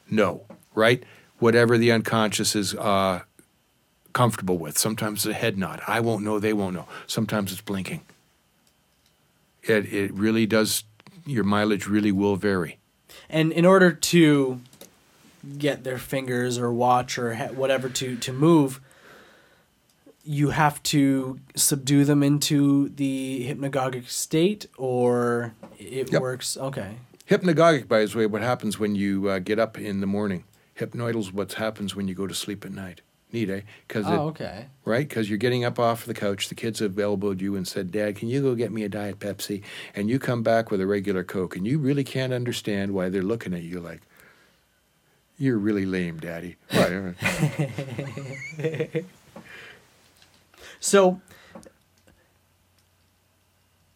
no, right? Whatever the unconscious is uh, comfortable with. Sometimes it's a head nod. I won't know. They won't know. Sometimes it's blinking. It it really does. Your mileage really will vary. And in order to get their fingers or watch or ha- whatever to to move, you have to subdue them into the hypnagogic state, or it Yep. works. Okay. Hypnagogic, by the way, what happens when you uh, get up in the morning. Hypnoidal's what happens when you go to sleep at night. Neat, eh? Because Oh, okay. right? Because you're getting up off the couch. The kids have elbowed you and said, Dad, can you go get me a Diet Pepsi? And you come back with a regular Coke, and you really can't understand why they're looking at you like, you're really lame, Daddy. So,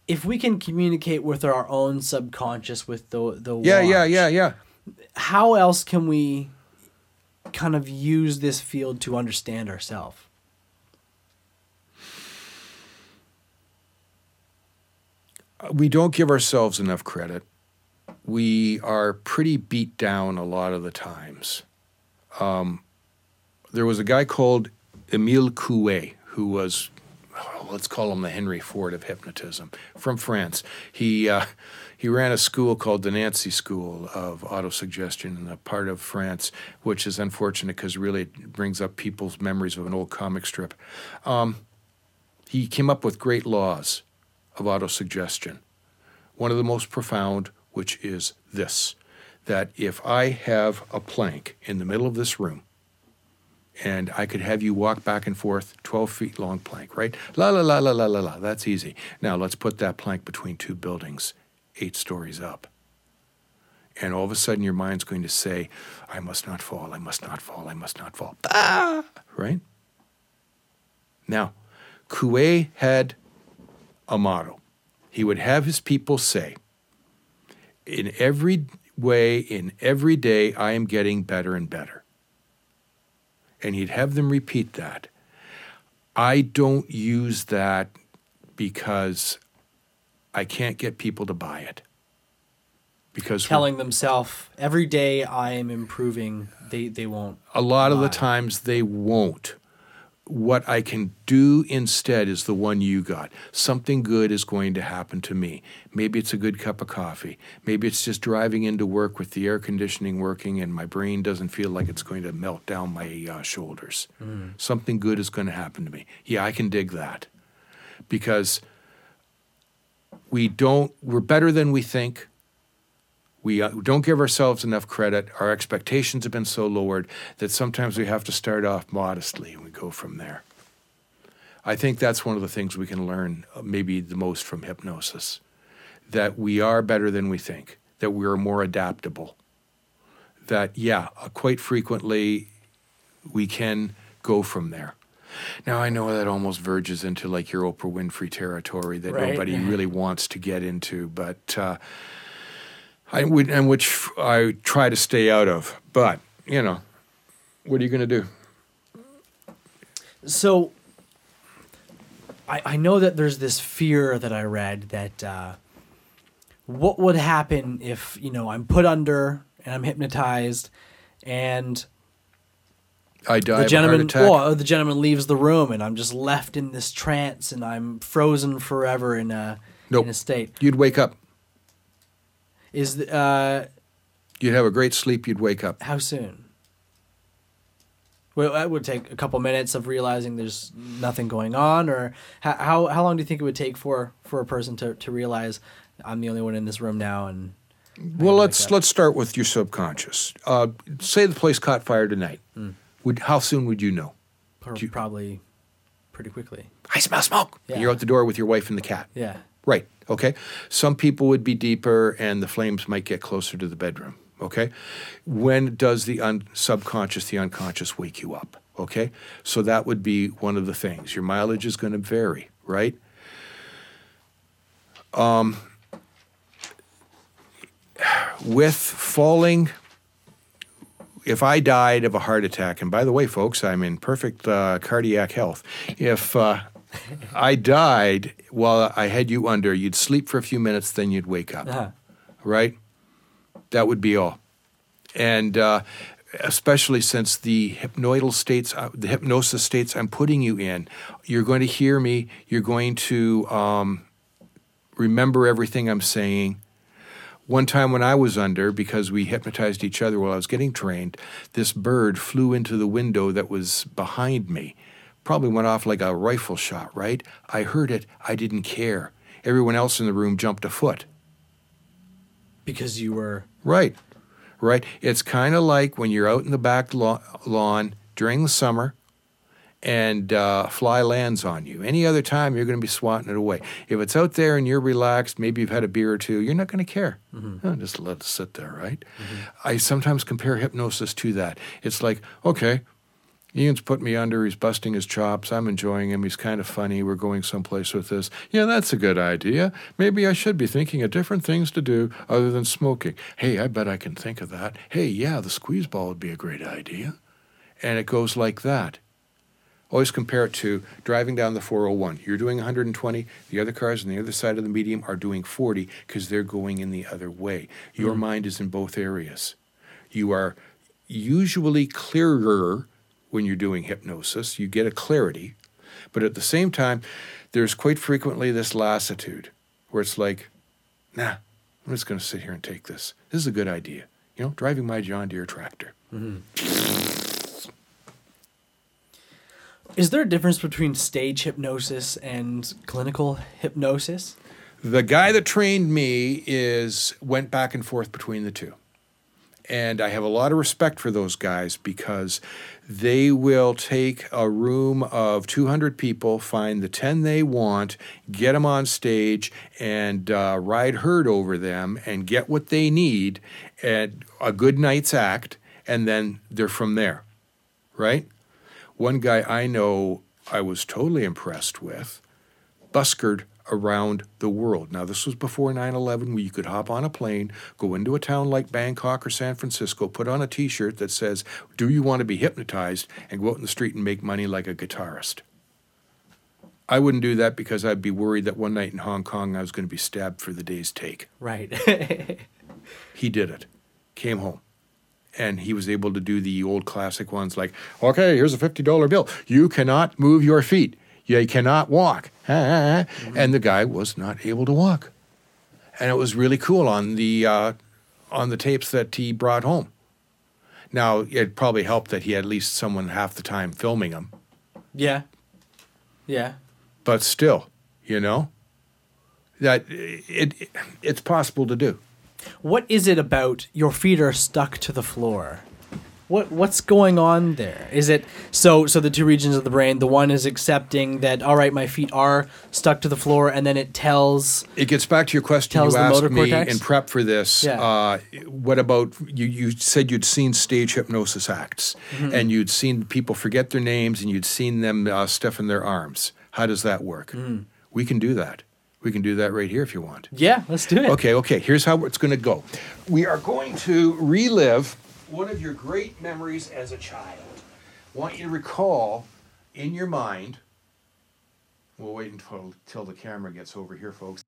if we can communicate with our own subconscious with the the yeah, yeah, yeah, yeah. how else can we kind of use this field to understand ourselves? We don't give ourselves enough credit. We are pretty beat down a lot of the times. Um, there was a guy called Emile Coué who was, let's call him the Henry Ford of hypnotism, from France. He uh, he ran a school called the Nancy School of Autosuggestion in a part of France, which is unfortunate because really it brings up people's memories of an old comic strip. Um, he came up with great laws of autosuggestion. One of the most profound, which is this that if I have a plank in the middle of this room, and I could have you walk back and forth, 12 feet long plank, right? La la la la la la la. That's easy. Now let's put that plank between two buildings, eight stories up. And all of a sudden your mind's going to say, I must not fall, I must not fall, I must not fall. Ah! Right? Now, Coué had a motto. He would have his people say, In every way, in every day, I am getting better and better. And he'd have them repeat that. I don't use that because I can't get people to buy it. Because Telling themselves every day I am improving, they they won't. a lot of the times they won't. What I can do instead is the one you got. Something good is going to happen to me. Maybe it's a good cup of coffee. Maybe it's just driving into work with the air conditioning working and my brain doesn't feel like it's going to melt down my uh, shoulders. Something good is going to happen to me. Yeah, I can dig that. Because we don't, we're better than we think. We uh, don't give ourselves enough credit. Our expectations have been so lowered that sometimes we have to start off modestly and we go from there. I think that's one of the things we can learn, uh, maybe the most from hypnosis that we are better than we think, that we are more adaptable. That, yeah, uh, quite frequently we can go from there. Now, I know that almost verges into like your Oprah Winfrey territory that Right. nobody really wants to get into, but. Uh, I would, and which I try to stay out of. But you know, what are you going to do? So I, I know that there's this fear that I read that uh, what would happen if, you know, I'm put under and I'm hypnotized and I die the of a heart gentleman or the gentleman leaves the room and I'm just left in this trance and I'm frozen forever in a Nope. in a state. You'd wake up. Is the, uh You'd have a great sleep. You'd wake up. how soon? Well, that would take a couple minutes of realizing there's nothing going on, or how how, how long do you think it would take for, for a person to, to realize I'm the only one in this room now and Well, let's let's start with your subconscious. Uh, say the place caught fire tonight. Hmm. Would how soon would you know? Pro- you- probably pretty quickly. I smell smoke. Yeah. You're out the door with your wife and the cat. Yeah. Right. Okay. Some people would be deeper, and the flames might get closer to the bedroom. Okay. When does the un- subconscious, the unconscious, wake you up? Okay. So that would be one of the things. Your mileage is going to vary, right? Um, with falling, if I died of a heart attack, and by the way, folks, I'm in perfect uh, cardiac health. If uh, I died while I had you under, you'd sleep for a few minutes, then you'd wake up, Uh-huh. right? That would be all. And uh, especially since the hypnoidal states, uh, the hypnosis states I'm putting you in, you're going to hear me. You're going to um, remember everything I'm saying. One time when I was under, because we hypnotized each other while I was getting trained, this bird flew into the window that was behind me. Probably went off like a rifle shot, right? I heard it. I didn't care. Everyone else in the room jumped a foot. Because you were Right, right. It's kind of like when you're out in the back law- lawn during the summer and uh, fly lands on you. Any other time, you're going to be swatting it away. If it's out there and you're relaxed, maybe you've had a beer or two, you're not going to care. Oh, just let it sit there, right? I sometimes compare hypnosis to that. It's like, okay, Ian's put me under. He's busting his chops. I'm enjoying him. He's kind of funny. We're going someplace with this. Yeah, that's a good idea. Maybe I should be thinking of different things to do other than smoking. Hey, I bet I can think of that. Hey, yeah, the squeeze ball would be a great idea. And it goes like that. Always compare it to driving down the 401. You're doing 120. The other cars on the other side of the medium are doing 40 because they're going in the other way. Your mm-hmm. mind is in both areas. You are usually clearer when you're doing hypnosis. You get a clarity. But at the same time, there's quite frequently this lassitude where it's like, nah, I'm just going to sit here and take this. This is a good idea. You know, driving my John Deere tractor. Mm-hmm. Is there a difference between stage hypnosis and clinical hypnosis? The guy that trained me is went back and forth between the two. And I have a lot of respect for those guys because they will take a room of 200 people, find the 10 they want, get them on stage, and uh, ride herd over them and get what they need and a good night's act, and then they're from there, right? One guy I know I was totally impressed with buskered around the world. Now, this was before 9 11, where you could hop on a plane, go into a town like Bangkok or San Francisco, put on a t shirt that says, Do you want to be hypnotized? and go out in the street and make money like a guitarist. I wouldn't do that because I'd be worried that one night in Hong Kong I was going to be stabbed for the day's take. Right. He did it, came home. And he was able to do the old classic ones like, okay, here's a $50 bill. You cannot move your feet. You cannot walk. And the guy was not able to walk. And it was really cool on the, uh, on the tapes that he brought home. Now, it probably helped that he had at least someone half the time filming him. yeah. Yeah. But still, you know, that it, it it's possible to do. What is it about your feet are stuck to the floor? What what's going on there? Is it so so the two regions of the brain, the one is accepting that all right, my feet are stuck to the floor and then it tells It gets back to your question you asked me cortex? in prep for this. Yeah. Uh, what about you? You said you'd seen stage hypnosis acts, Mm-hmm. and you'd seen people forget their names, and you'd seen them uh, stiffen their arms. How does that work? Mm. We can do that. We can do that right here if you want. Yeah, let's do it. Okay, okay. Here's how it's going to go. We are going to relive one of your great memories as a child. Want you to recall in your mind. We'll wait until till the camera gets over here, folks.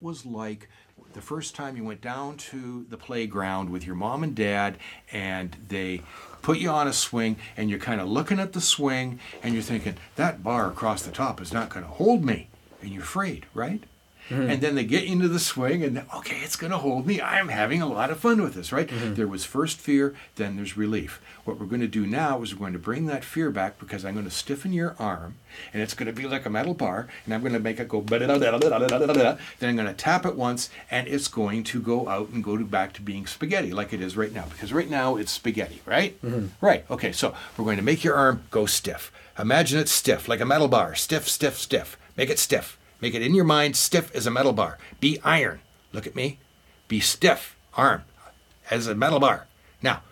Was like the first time you went down to the playground with your mom and dad and they put you on a swing and you're kind of looking at the swing and you're thinking, that bar across the top is not going to hold me. And you're afraid, right? Mm-hmm. And then they get into the swing, and then, okay, it's going to hold me. I'm having a lot of fun with this, right? Mm-hmm. There was first fear, then there's relief. What we're going to do now is we're going to bring that fear back because I'm going to stiffen your arm, and it's going to be like a metal bar, and I'm going to make it go. Then I'm going to tap it once, and it's going to go out and go to back to being spaghetti, like it is right now. Because right now it's spaghetti, right? Mm-hmm. Right. Okay. So we're going to make your arm go stiff. Imagine it stiff, like a metal bar. Stiff, stiff, stiff. Make it stiff. Make it in your mind stiff as a metal bar. Be iron. Look at me. Be stiff, arm, as a metal bar. Now,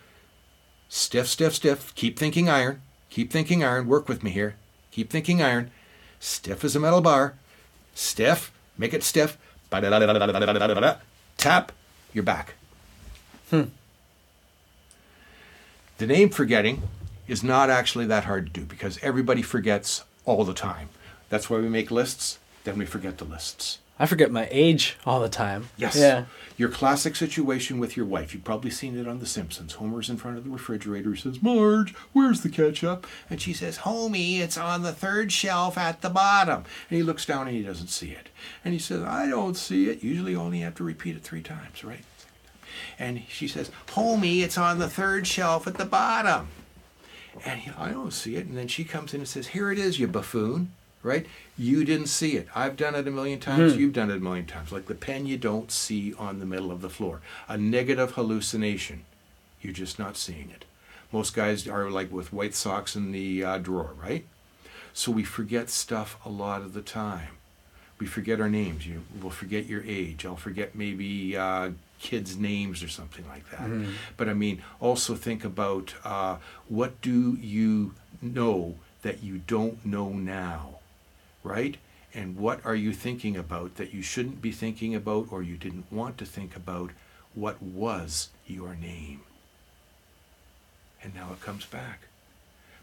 stiff, stiff, stiff. Keep thinking iron. Keep thinking iron. Work with me here. Keep thinking iron. Stiff as a metal bar. Stiff. Make it stiff. Tap. You're back. Hmm. The name forgetting is not actually that hard to do because everybody forgets all the time. That's why we make lists, then we forget the lists. I forget my age all the time. Yes. Yeah. Your classic situation with your wife. You've probably seen it on The Simpsons. Homer's in front of the refrigerator. He says, Marge, where's the ketchup? And she says, Homie, it's on the third shelf at the bottom. And he looks down and he doesn't see it. And he says, I don't see it. Usually only have to repeat it three times, right? And she says, Homie, it's on the third shelf at the bottom. And he, I don't see it. And then she comes in and says, Here it is, you buffoon. Right? You didn't see it. I've done it a million times. You've done it a million times. Like the pen you don't see on the middle of the floor. A negative hallucination. You're just not seeing it. Most guys are like with white socks in the uh, drawer, right? So we forget stuff a lot of the time. We forget our names. You will forget your age. I'll forget maybe uh, kids' names or something like that. But I mean, also think about uh, what do you know that you don't know now, right? And what are you thinking about that you shouldn't be thinking about or you didn't want to think about? What was your name? And now it comes back.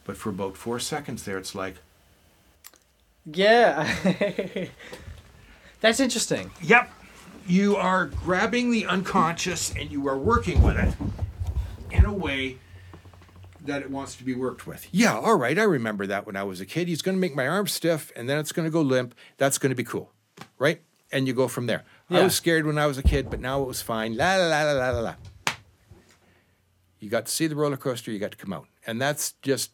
But for about four seconds there, it's like, Yeah. That's interesting. Yep. You are grabbing the unconscious and you are working with it in a way that it wants to be worked with. Yeah, all right. I remember that when I was a kid. He's going to make my arm stiff and then it's going to go limp. That's going to be cool. Right? And you go from there. I was scared when I was a kid, but now it was fine. La la la la la la. You got to see the roller coaster, you got to come out. And that's just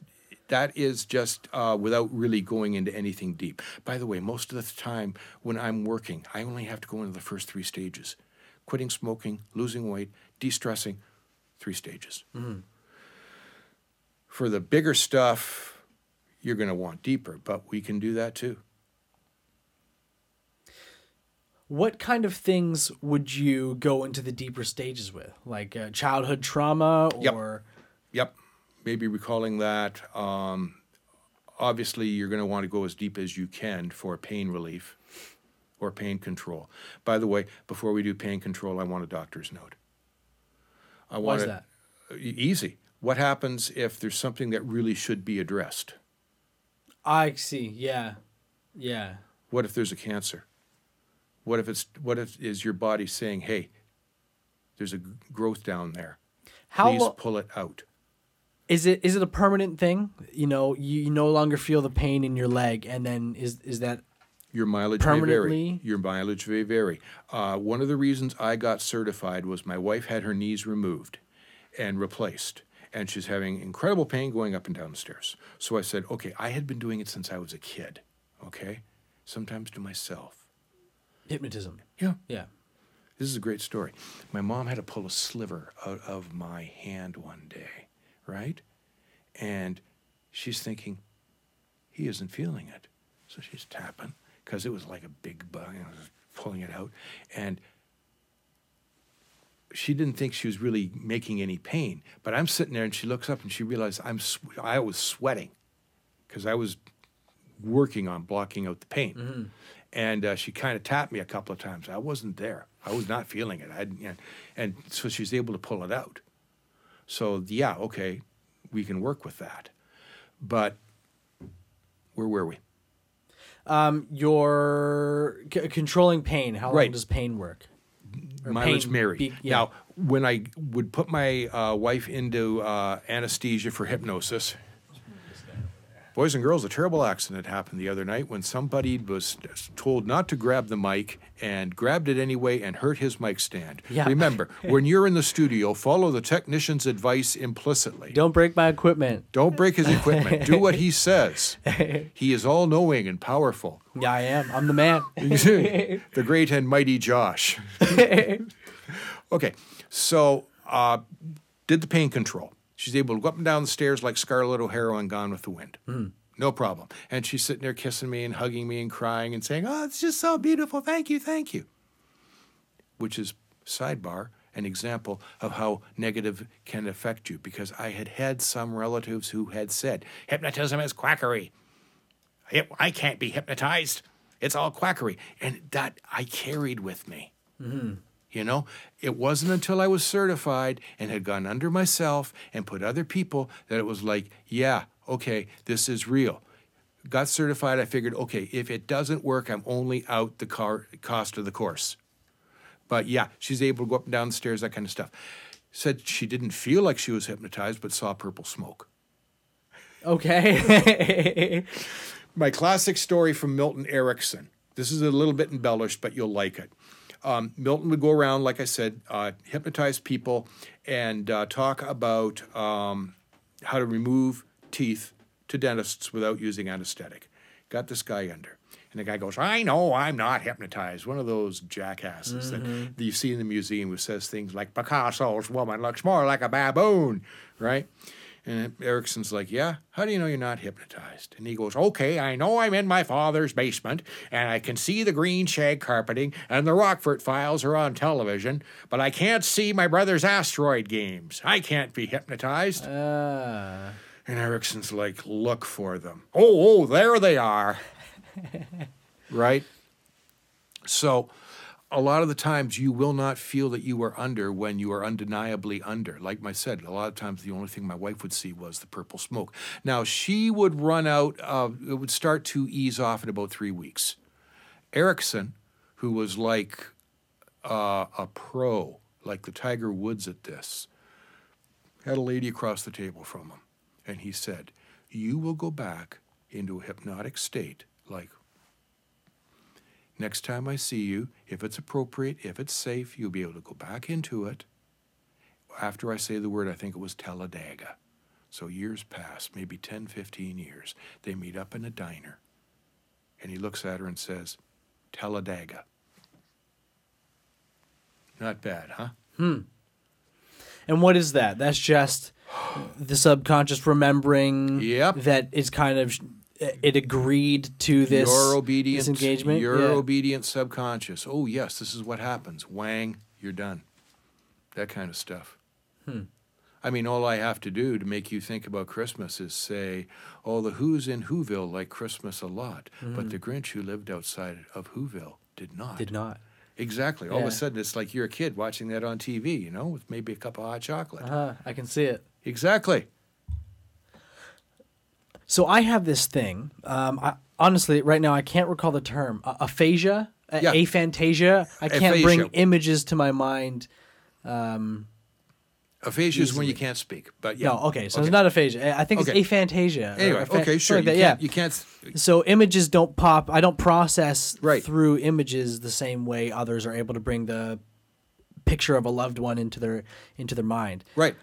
that is just uh, without really going into anything deep. By the way, most of the time when I'm working, I only have to go into the first three stages quitting smoking, losing weight, de stressing, three stages. For the bigger stuff, you're going to want deeper, but we can do that too. What kind of things would you go into the deeper stages with? Like uh, childhood trauma Yep. or Yep. Maybe recalling that. Um, obviously, you're going to want to go as deep as you can for pain relief or pain control. By the way, before we do pain control, I want a doctor's note. I why want that? Easy. What happens if there's something that really should be addressed? I see. Yeah. Yeah. What if there's a cancer? What if it's what if is your body saying, "Hey, there's a growth down there. How Please lo- pull it out." is it is it a permanent thing? You know, you, you no longer feel the pain in your leg and then is is that Your mileage may vary. Your mileage may vary. Uh, one of the reasons I got certified was my wife had her knees removed and replaced, and she's having incredible pain going up and down the stairs. So I said, okay, I had been doing it since I was a kid, okay? Sometimes to myself. hypnotism? Yeah. Yeah. This is a great story. My mom had to pull a sliver out of my hand one day, right? And she's thinking, he isn't feeling it. So she's tapping because it was like a big bug, and know, just pulling it out. And she didn't think she was really making any pain. But I'm sitting there and she looks up and she realized I'm sw- I was sweating because I was working on blocking out the pain. And uh, she kind of tapped me a couple of times. I wasn't there. I was not feeling it. I, and, and so she's able to pull it out. So yeah, okay, we can work with that. But where were we? Um, your c- controlling pain. How long does pain work? Or mine was pain Mary. be- yeah. Now, when I would put my uh, wife into uh, anesthesia for hypnosis, boys and girls, a terrible accident happened the other night when somebody was told not to grab the mic and grabbed it anyway and hurt his mic stand. Yeah. Remember, when you're in the studio, follow the technician's advice implicitly. Don't break my equipment. Don't break his equipment. Do what he says. He is all knowing and powerful. Yeah, I am. I'm the man. the great and mighty Josh. okay, so uh, did the pain control. She's able to go up and down the stairs like Scarlett O'Hara on Gone with the Wind. Hmm. No problem. And she's sitting there kissing me and hugging me and crying and saying, Oh, it's just so beautiful. Thank you, thank you. Which is, sidebar, an example of how negative can affect you because I had had some relatives who had said, Hypnotism is quackery. I can't be hypnotized. It's all quackery. And that I carried with me. Hmm. You know, it wasn't until I was certified and had gone under myself and put other people that it was like, yeah, okay, this is real. Got certified, I figured, okay, if it doesn't work, I'm only out the car, cost of the course. But yeah, she's able to go up and down the stairs, that kind of stuff. Said she didn't feel like she was hypnotized, but saw purple smoke. Okay. my classic story from Milton Erickson. This is a little bit embellished, but you'll like it. Um, Milton would go around, like I said, uh, hypnotize people and uh, talk about um, how to remove teeth to dentists without using anesthetic. Got this guy under. And the guy goes, I know I'm not hypnotized. One of those jackasses that, that you see in the museum who says things like, Picasso's woman looks more like a baboon, right? And Erickson's like, Yeah, how do you know you're not hypnotized? And he goes, Okay, I know I'm in my father's basement and I can see the green shag carpeting and the Rockford files are on television, but I can't see my brother's asteroid games. I can't be hypnotized. Uh, And Erickson's like, Look for them. Oh, oh, there they are. right? So, a lot of the times you will not feel that you are under when you are undeniably under. Like I said, a lot of times the only thing my wife would see was the purple smoke. Now, she would run out, uh, it would start to ease off in about three weeks. Erickson, who was like uh, a pro, like the Tiger Woods at this, had a lady across the table from him. And he said, You will go back into a hypnotic state like Next time I see you, if it's appropriate, if it's safe, you'll be able to go back into it. After I say the word, I think it was Talladega. So years pass, maybe 10, 15 years. They meet up in a diner. And he looks at her and says, Talladega. Not bad, huh? Hmm. And what is that? That's just the subconscious remembering Yep. that it's kind of it agreed to this your obedient, this engagement. Your yeah. obedient subconscious. Oh yes, this is what happens. Wang, you're done. That kind of stuff. Hmm. I mean, all I have to do to make you think about Christmas is say, "Oh, the Who's in Whoville like Christmas a lot, but the Grinch who lived outside of Whoville did not." Hmm. did not. exactly. All of a sudden, it's like you're a kid watching that on TV, you know, with maybe a cup of hot chocolate. Uh, I can see it. Exactly. So I have this thing. Um, I, honestly, right now I can't recall the term. Uh, aphasia, Yeah. aphantasia. I can't bring images to my mind. Um, Aphasia is when you can't speak. But yeah. No, okay, so it's not aphasia. I think Okay. it's aphantasia. Anyway, apha- okay, sure. You like that, can't, you can't. So images don't pop. I don't process Right. through images the same way others are able to bring the picture of a loved one into their into their mind. Right.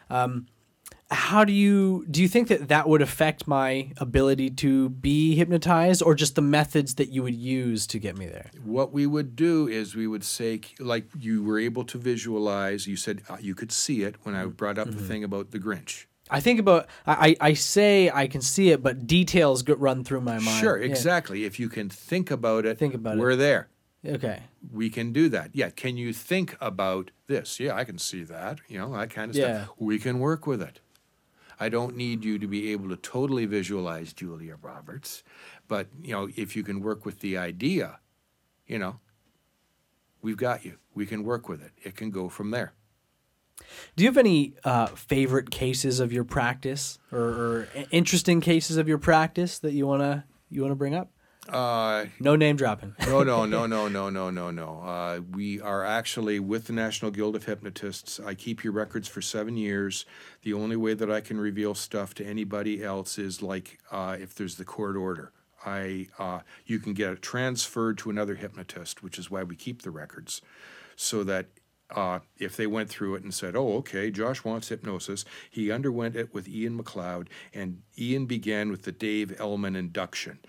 How do you do you think that that would affect my ability to be hypnotized or just the methods that you would use to get me there? What we would do is we would say, like you were able to visualize. You said uh, you could see it when I brought up the thing about the Grinch. I think about I, I say I can see it, but details go, run through my mind. Sure, Yeah. exactly. If you can think about it, Think about it. we're there. Okay. We can do that. Yeah. Can you think about this? Yeah, I can see that. You know, that kind of Yeah. stuff. We can work with it. I don't need you to be able to totally visualize Julia Roberts, but you know, if you can work with the idea, you know, we've got you. We can work with it. It can go from there. Do you have any uh, favorite cases of your practice or, or interesting cases of your practice that you wanna you wanna bring up? Uh, No name dropping. no, no, no, no, no, no, no, no. Uh, we are actually with the National Guild of Hypnotists. I keep your records for seven years. The only way that I can reveal stuff to anybody else is like uh, if there's the court order. I uh, you can get it transferred to another hypnotist, which is why we keep the records, so that uh, if they went through it and said, "Oh, okay, Josh wants hypnosis," he underwent it with Ian McLeod, and Ian began with the Dave Elman induction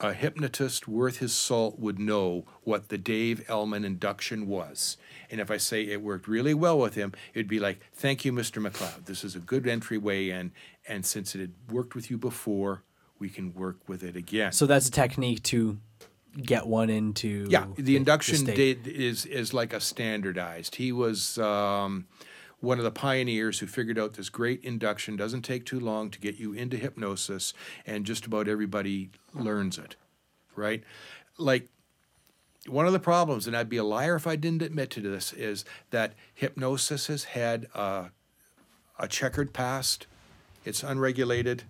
a hypnotist worth his salt would know what the Dave Elman induction was. And if I say it worked really well with him, it'd be like, thank you, Mr. McLeod. This is a good entryway in. And since it had worked with you before, we can work with it again. So that's a technique to get one into. yeah, the induction state. did, is, is like a standardized. He was um, one of the pioneers who figured out this great induction doesn't take too long to get you into hypnosis, and just about everybody learns it, right? Like one of the problems, and I'd be a liar if I didn't admit to this, is that hypnosis has had a, a checkered past. It's unregulated.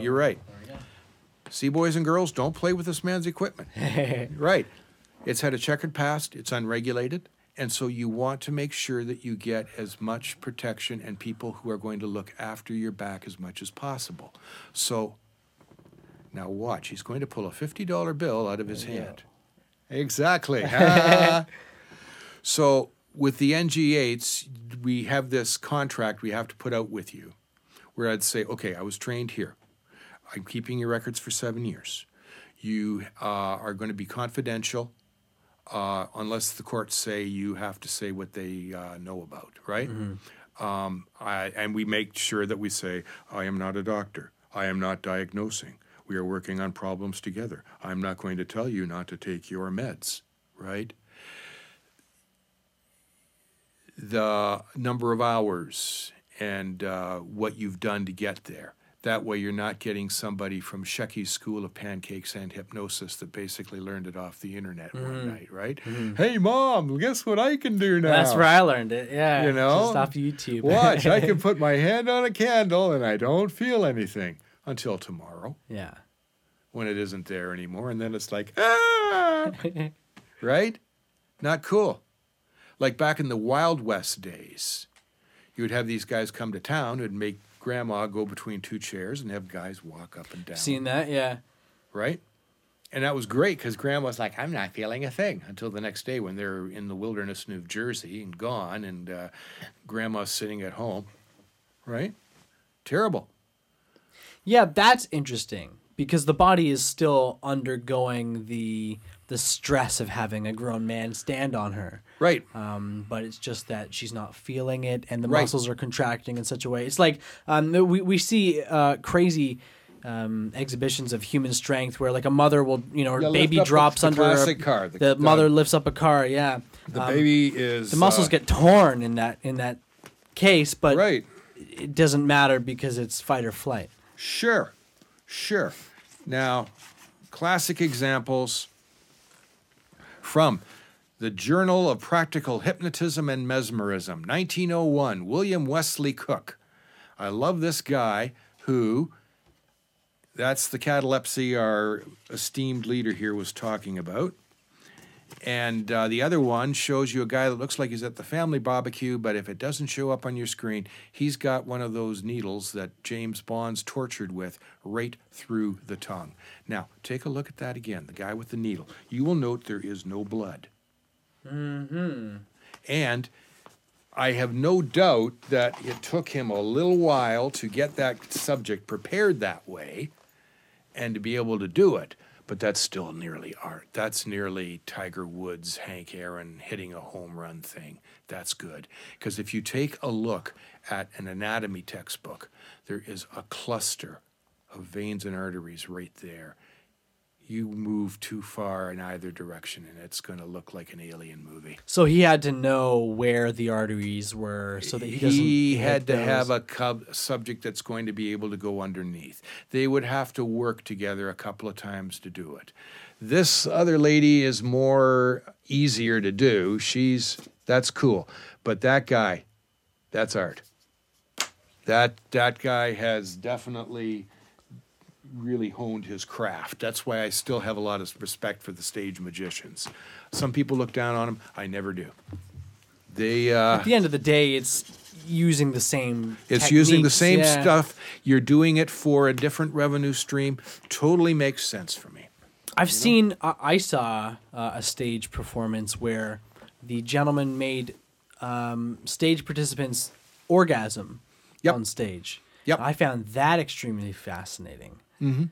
You're right. See, boys and girls, don't play with this man's equipment. right. It's had a checkered past, it's unregulated. And so you want to make sure that you get as much protection and people who are going to look after your back as much as possible. So now watch, he's going to pull a $50 bill out of his hand. Exactly. Ah. so with the NGHs, we have this contract we have to put out with you where I'd say, okay, I was trained here. I'm keeping your records for seven years. You uh, are going to be confidential uh, unless the courts say you have to say what they uh, know about, right? Um, I, and we make sure that we say, I am not a doctor. I am not diagnosing. We are working on problems together. I'm not going to tell you not to take your meds, right? The number of hours and uh, what you've done to get there. That way, you're not getting somebody from Shecky's School of Pancakes and Hypnosis that basically learned it off the internet one night, right? Hey, mom, guess what I can do now? That's where I learned it. Yeah. You know? Just off YouTube. Watch, I can put my hand on a candle and I don't feel anything until tomorrow yeah. when it isn't there anymore. And then it's like, ah, right? Not cool. Like back in the Wild West days, you would have these guys come to town who'd make grandma go between two chairs and have guys walk up and down. Seen that? Yeah. right? And that was great because grandma's like, I'm not feeling a thing until the next day when they're in the wilderness, New Jersey, and gone, and uh, grandma's sitting at home, right? Terrible. Yeah, that's interesting because the body is still undergoing the the stress of having a grown man stand on her. Right. Um, but it's just that she's not feeling it, and the Right. muscles are contracting in such a way. It's like um, we we see uh, crazy um, exhibitions of human strength where like a mother will, you know, her Yeah, baby the- drops the under her- car, the- The, the- mother lifts up a car. Yeah, The Um, baby is. the muscles uh, get torn in that in that case, but Right. it doesn't matter because it's fight or flight. Sure. Sure. Now, classic examples from the Journal of Practical Hypnotism and Mesmerism, 1901, William Wesley Cook. I love this guy who, that's the catalepsy our esteemed leader here was talking about. And uh, the other one shows you a guy that looks like he's at the family barbecue, but if it doesn't show up on your screen, he's got one of those needles that James Bond's tortured with right through the tongue. Now, take a look at that again the guy with the needle. You will note there is no blood. Mm-hmm. And I have no doubt that it took him a little while to get that subject prepared that way and to be able to do it. But that's still nearly art. That's nearly Tiger Woods, Hank Aaron hitting a home run thing. That's good. Because if you take a look at an anatomy textbook, there is a cluster of veins and arteries right there. You move too far in either direction, and it's going to look like an alien movie. So he had to know where the arteries were so that he doesn't. he had to have a cub, subject that's going to be able to go underneath. They would have to work together a couple of times to do it. This other lady is more easier to do. She's that's cool, but that guy, that's art. That that guy has definitely really honed his craft. That's why I still have a lot of respect for the stage magicians. Some people look down on them. I never do. They uh, At the end of the day, it's using the same. it's using the techniques, same yeah. stuff. You're doing it for a different revenue stream. Totally makes sense for me. I've seen. I I saw uh, a stage performance where the gentleman made um, stage participants orgasm Yep. on stage. Yep. I found that extremely fascinating. Mm-hmm.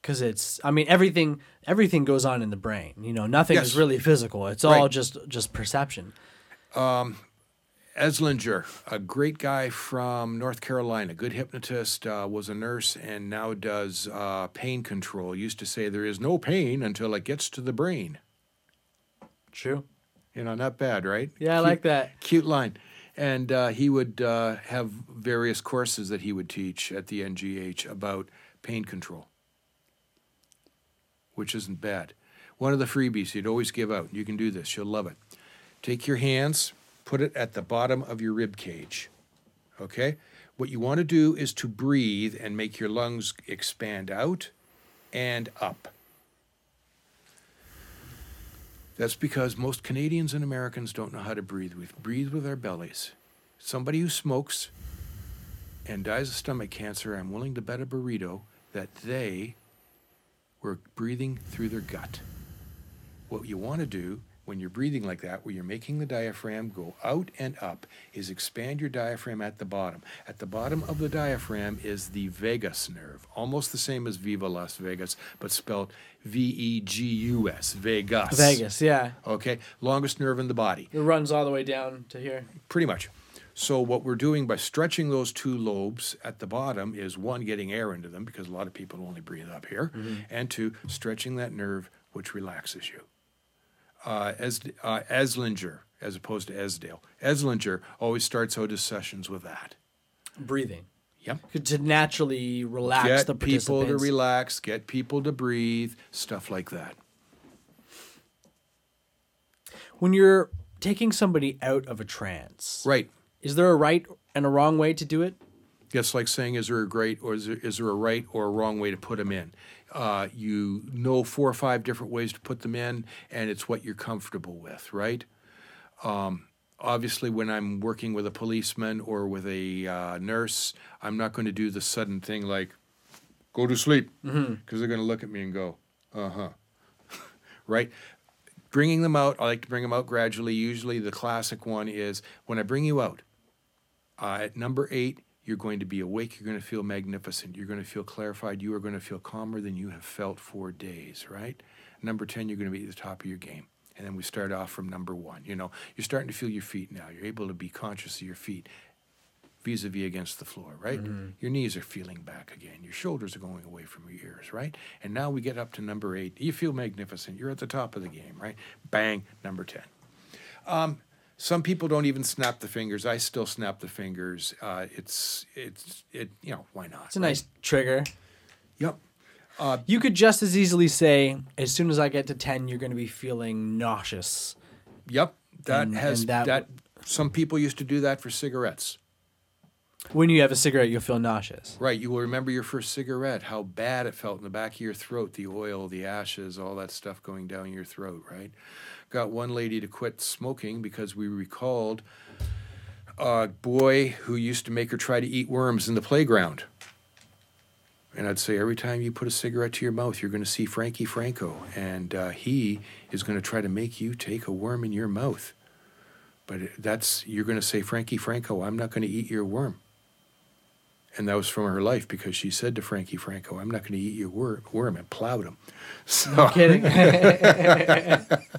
Because it's, I mean, everything everything goes on in the brain. You know, nothing Yes. is really physical. It's all just just perception. Um, Eslinger, a great guy from North Carolina, good hypnotist, uh, was a nurse and now does uh, pain control. Used to say there is no pain until it gets to the brain. True. You know, not bad, right? Yeah, I Cute- like that. Cute line. And uh, he would uh, have various courses that he would teach at the NGH about pain control, which isn't bad. One of the freebies he'd always give out. You can do this. You'll love it. Take your hands, put it at the bottom of your rib cage. Okay? What you want to do is to breathe and make your lungs expand out and up. That's because most Canadians and Americans don't know how to breathe. We breathe with our bellies. Somebody who smokes and dies of stomach cancer, I'm willing to bet a burrito that they were breathing through their gut. What you want to do when you're breathing like that, where you're making the diaphragm go out and up, is expand your diaphragm at the bottom. At the bottom of the diaphragm is the vagus nerve, almost the same as Viva Las Vegas, but spelled V E G U S, Vegas. Vegas, yeah. Okay, longest nerve in the body, It runs all the way down to here. pretty much. So what we're doing by stretching those two lobes at the bottom is one, getting air into them because a lot of people only breathe up here, and two, stretching that nerve, which relaxes you. Uh, as uh, Eslinger, as opposed to Esdaile, Eslinger always starts out his sessions with that. Breathing. Yep. To naturally relax Get the people to relax, get people to breathe, stuff like that. when you're taking somebody out of a trance, Right. Is there a right and a wrong way to do it? It's like saying, is there a great or is there, is there a right or a wrong way to put them in? Uh, you know four or five different ways to put them in, and it's what you're comfortable with, right? Um, obviously, when I'm working with a policeman or with a uh, nurse, I'm not going to do the sudden thing like, go to sleep, because they're going to look at me and go, uh huh. right? Bringing them out, I like to bring them out gradually. Usually, the classic one is when I bring you out, uh, at number eight, you're going to be awake. You're going to feel magnificent. You're going to feel clarified. You are going to feel calmer than you have felt for days, right? Number 10, you're going to be at the top of your game. And then we start off from number one. You know, you're starting to feel your feet now. You're able to be conscious of your feet vis a vis against the floor, right? Your knees are feeling back again. Your shoulders are going away from your ears, right? And now we get up to number eight. You feel magnificent. You're at the top of the game, right? Bang, number 10. Some people don't even snap the fingers. I still snap the fingers. Uh, it's it's it. You know why not? It's a nice trigger. Yep. You could just as easily say, as soon as I get to 10, you're going to be feeling nauseous. Yep. That And- has and that, that- Some people used to do that for cigarettes. When you have a cigarette, you'll feel nauseous. Right. You will remember your first cigarette. How bad it felt in the back of your throat. The oil, the ashes, all that stuff going down your throat. Right. Got one lady to quit smoking because we recalled a boy who used to make her try to eat worms in the playground. And I'd say every time you put a cigarette to your mouth, you're going to see Frankie Franco, and uh, he is going to try to make you take a worm in your mouth. But that's you're going to say Frankie Franco, I'm not going to eat your worm. And that was from her life because she said to Frankie Franco, I'm not going to eat your wor- worm, and plowed him. So, Kidding?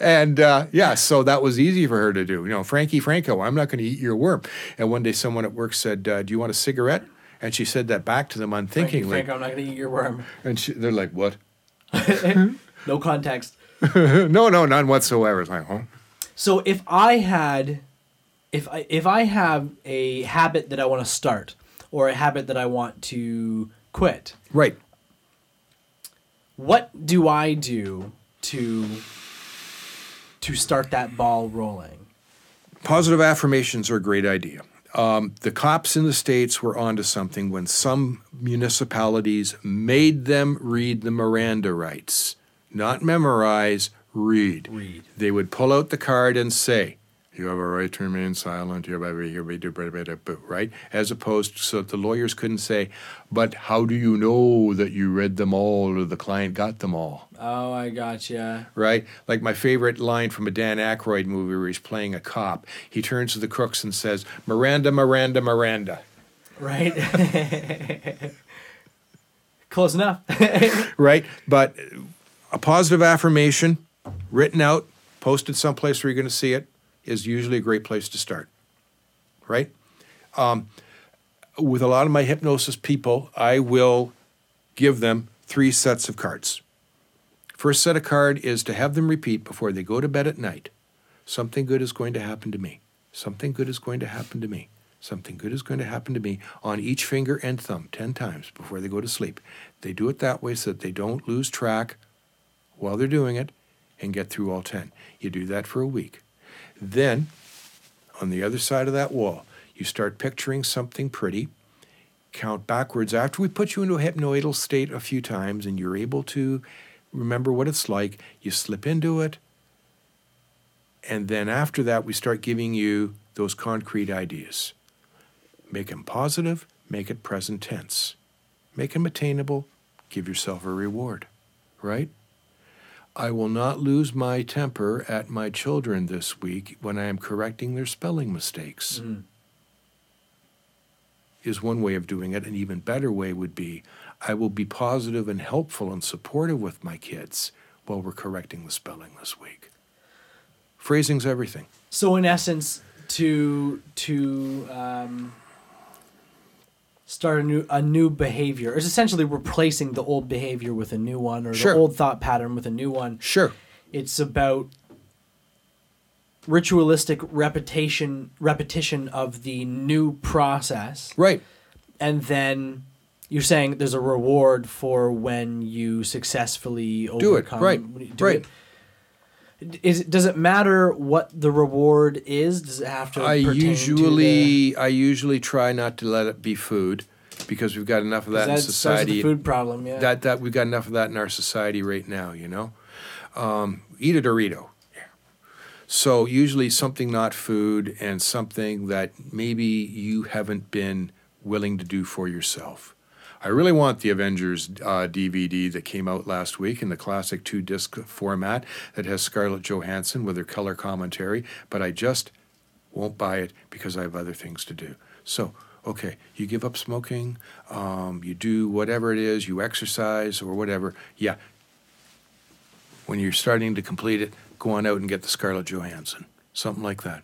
and uh, yeah, so that was easy for her to do. You know, Frankie Franco, I'm not going to eat your worm. And one day someone at work said, uh, Do you want a cigarette? And she said that back to them unthinkingly. Frank, I'm not going to eat your worm. And she, they're like, What? No context. no, no, none whatsoever. It's like, huh? So if I had, if I if I have a habit that I want to start or a habit that I want to quit, Right. what do I do to to start that ball rolling? Positive affirmations are a great idea. Um, the cops in the states were onto something when some municipalities made them read the Miranda rights, not memorize, read. Read. They would pull out the card and say, "You have a right to remain silent." You have a right, right? as opposed so the lawyers couldn't say, "But how do you know that you read them all or the client got them all?" Oh, I gotcha. right? Like my favorite line from a Dan Aykroyd movie where he's playing a cop. He turns to the crooks and says, Miranda, Miranda, Miranda. Right? Close enough. Right? But a positive affirmation written out, posted someplace where you're going to see it, is usually a great place to start. Right? Um, with a lot of my hypnosis people, I will give them three sets of cards. First set of card is to have them repeat before they go to bed at night. Something good is going to happen to me. Something good is going to happen to me. Something good is going to happen to me on each finger and thumb 10 times before they go to sleep. They do it that way so that they don't lose track while they're doing it and get through all 10. You do that for a week. Then, on the other side of that wall, you start picturing something pretty. Count backwards after we put you into a hypnoidal state a few times and you're able to remember what it's like. You slip into it. And then after that, we start giving you those concrete ideas. Make them positive, make it present tense. Make them attainable, give yourself a reward, right? I will not lose my temper at my children this week when I am correcting their spelling mistakes. Mm. Is one way of doing it. An even better way would be I will be positive and helpful and supportive with my kids while we're correcting the spelling this week. Phrasing's everything. So in essence, to to um, start a new a new behavior It's essentially replacing the old behavior with a new one, or Sure. the old thought pattern with a new one. Sure. It's about ritualistic repetition repetition of the new process, Right. and then you're saying there's a reward for when you successfully Do it, right, do right. it. Is does it matter what the reward is? Does it have to? I pertain to usually I usually try not to let it be food because we've got enough of that in society. the food problem. Yeah. That that we've got enough of that in our society right now, you know. Um, eat a Dorito. Yeah. So usually something not food and something that maybe you haven't been willing to do for yourself. I really want the Avengers uh, DVD that came out last week in the classic two disc format that has Scarlett Johansson with her color commentary, but I just won't buy it because I have other things to do. So, okay, you give up smoking, um, you do whatever it is, you exercise or whatever. Yeah. When you're starting to complete it, go on out and get the Scarlett Johansson, something like that.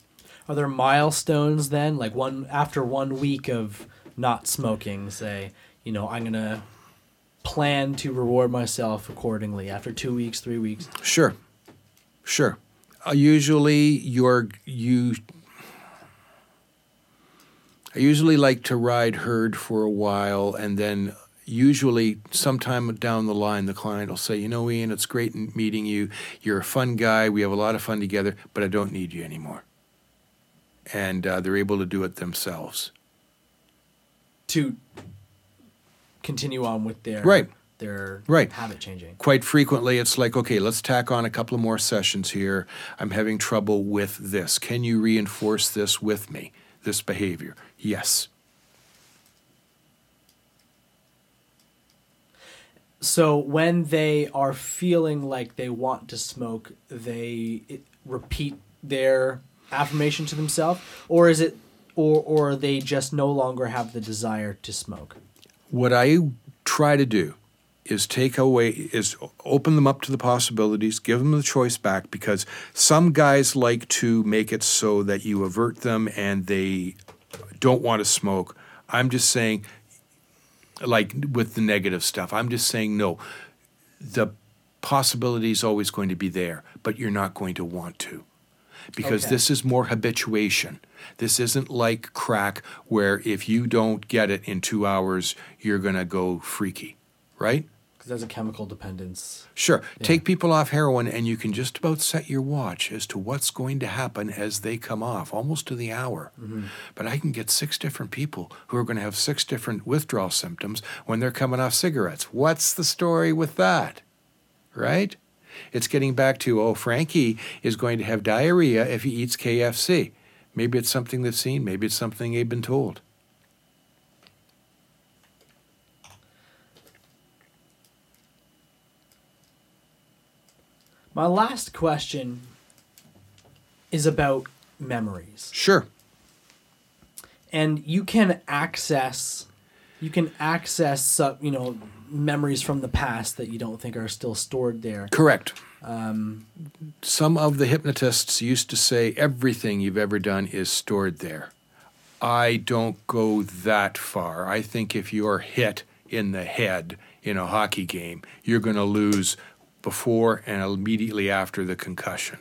Are there milestones then? Like one after one week of not smoking, say, you know, I'm gonna plan to reward myself accordingly after two weeks, three weeks. Sure, sure. Uh, usually, you're you. I usually like to ride herd for a while, and then usually sometime down the line, the client will say, "You know, Ian, it's great meeting you. You're a fun guy. We have a lot of fun together, but I don't need you anymore." And uh, they're able to do it themselves. to continue on with their Right. their Right. habit changing. quite frequently it's like okay let's tack on a couple of more sessions here i'm having trouble with this can you reinforce this with me this behavior yes So when they are feeling like they want to smoke, they repeat their affirmation to themselves, or is it, or or they just no longer have the desire to smoke? What i try to do is take away is open them up to the possibilities give them the choice back because some guys like to make it so that you avert them and they don't want to smoke i'm just saying like with the negative stuff i'm just saying no the possibility is always going to be there but you're not going to want to because Okay. this is more habituation. This isn't like crack where if you don't get it in two hours, you're going to go freaky, right? Because that's a chemical dependence. Sure. Take people off heroin, and you can just about set your watch as to what's going to happen as they come off, almost to the hour. Mm-hmm. But I can get six different people who are going to have six different withdrawal symptoms when they're coming off cigarettes. What's the story with that? Right? It's getting back to, oh, Frankie is going to have diarrhea if he eats KFC. Maybe it's something they've seen, maybe it's something they've been told. My last question is about memories. Sure. and you can access you can access uh, you know memories from the past that you don't think are still stored there Correct. Some of the hypnotists used to say everything you've ever done is stored there. I don't go that far. I think if you're hit in the head in a hockey game, you're going to lose before and immediately after the concussion.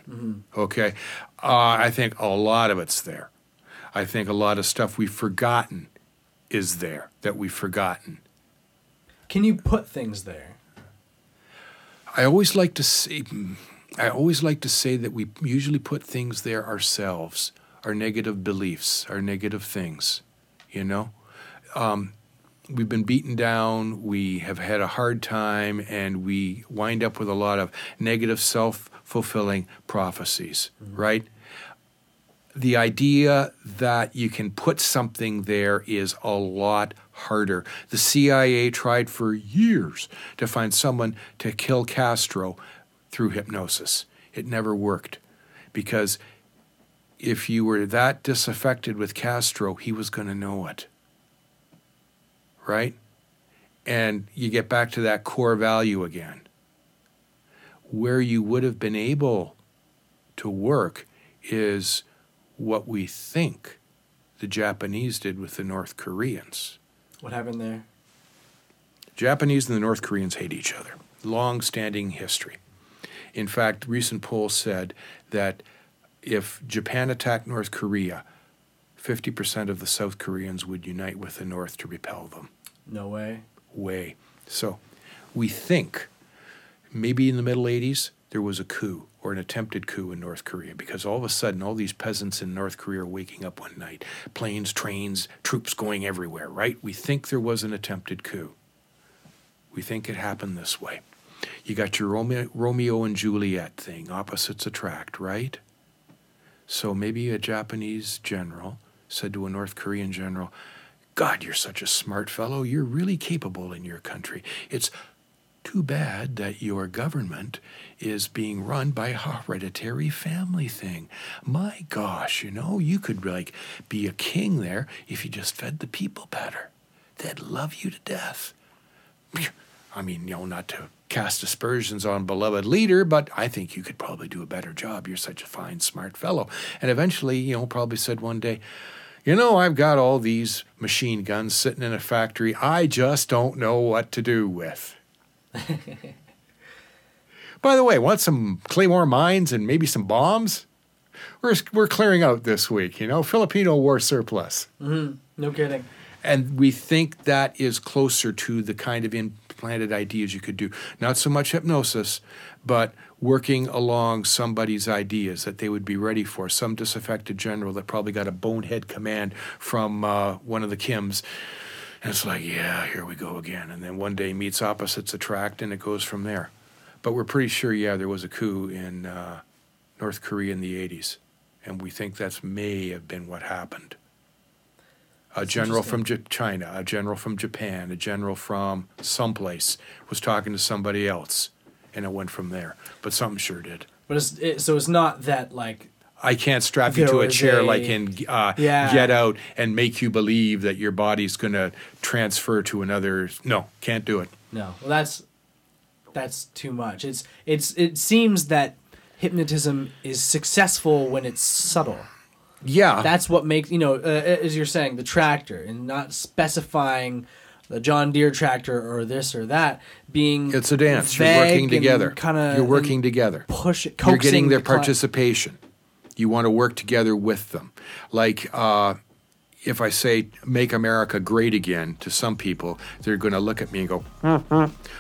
Okay? Uh, I think a lot of it's there. I think a lot of stuff we've forgotten is there that we've forgotten. can you put things there I always like to say, I always like to say that we usually put things there ourselves, our negative beliefs, our negative things. You know, um, we've been beaten down, we have had a hard time, and we wind up with a lot of negative, self-fulfilling prophecies. Right? the idea that you can put something there is a lot harder. The CIA tried for years to find someone to kill Castro through hypnosis. It never worked because if you were that disaffected with Castro, he was going to know it. Right? And you get back to that core value again. Where you would have been able to work is what we think the Japanese did with the North Koreans. What happened there Japanese and the North Koreans hate each other. Long standing history. In fact, recent polls said that if Japan attacked North Korea, 50% of the South Koreans would unite with the North to repel them. no way Way. So we think maybe in the middle 80s there was a coup or an attempted coup in North Korea because all of a sudden all these peasants in North Korea are waking up one night. Planes, trains, troops going everywhere, right? We think there was an attempted coup. We think it happened this way. You got your Romeo, Romeo and Juliet thing, opposites attract, right? So maybe a Japanese general said to a North Korean general, God, you're such a smart fellow. You're really capable in your country. It's too bad that your government is being run by a hereditary family thing. My gosh, you know, you could like be a king there if you just fed the people better. They'd love you to death. I mean, you know, not to cast aspersions on beloved leader, but I think you could probably do a better job. You're such a fine, smart fellow. And eventually, you know, probably said one day, you know, I've got all these machine guns sitting in a factory. I just don't know what to do with. By the way, want some Claymore mines and maybe some bombs? We're, we're clearing out this week, you know, Filipino war surplus. no kidding And we think that is closer to the kind of implanted ideas you could do. Not so much hypnosis, but working along somebody's ideas that they would be ready for. Some disaffected general that probably got a bonehead command from uh, one of the Kims. And it's like, yeah, here we go again. And then one day meets opposites attract, and it goes from there. But we're pretty sure, yeah, there was a coup in uh, North Korea in the 80s. And we think that's may have been what happened a general from J- China, a general from Japan, a general from someplace was talking to somebody else, and it went from there. But something sure did. but it's it, so it's not that like I can't strap you to a chair a- like in uh, Yeah. Get Out and make you believe that your body's going to transfer to another. No, can't do it. no well that's that's too much it's it's it seems that hypnotism is successful when it's subtle Yeah, that's what makes you know uh, as you're saying the tractor and not specifying the John Deere tractor or this or that being it's a dance. You're working together. kind of You're working together. push it You're getting their the participation. You want to work together with them. Like uh, if I say "Make America Great Again" to some people, they're going to look at me and go,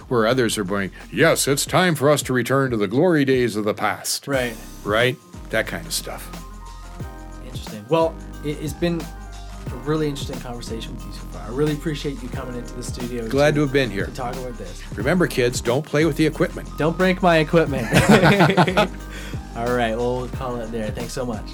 where others are going, "Yes, it's time for us to return to the glory days of the past." Right. Right? That kind of stuff. Interesting. Well, it, it's been a really interesting conversation with you so far. I really appreciate you coming into the studio. Glad to to, have been here. to talk about this. Remember, kids, don't play with the equipment. Don't break my equipment. All right. Well, we'll call it there. Thanks so much.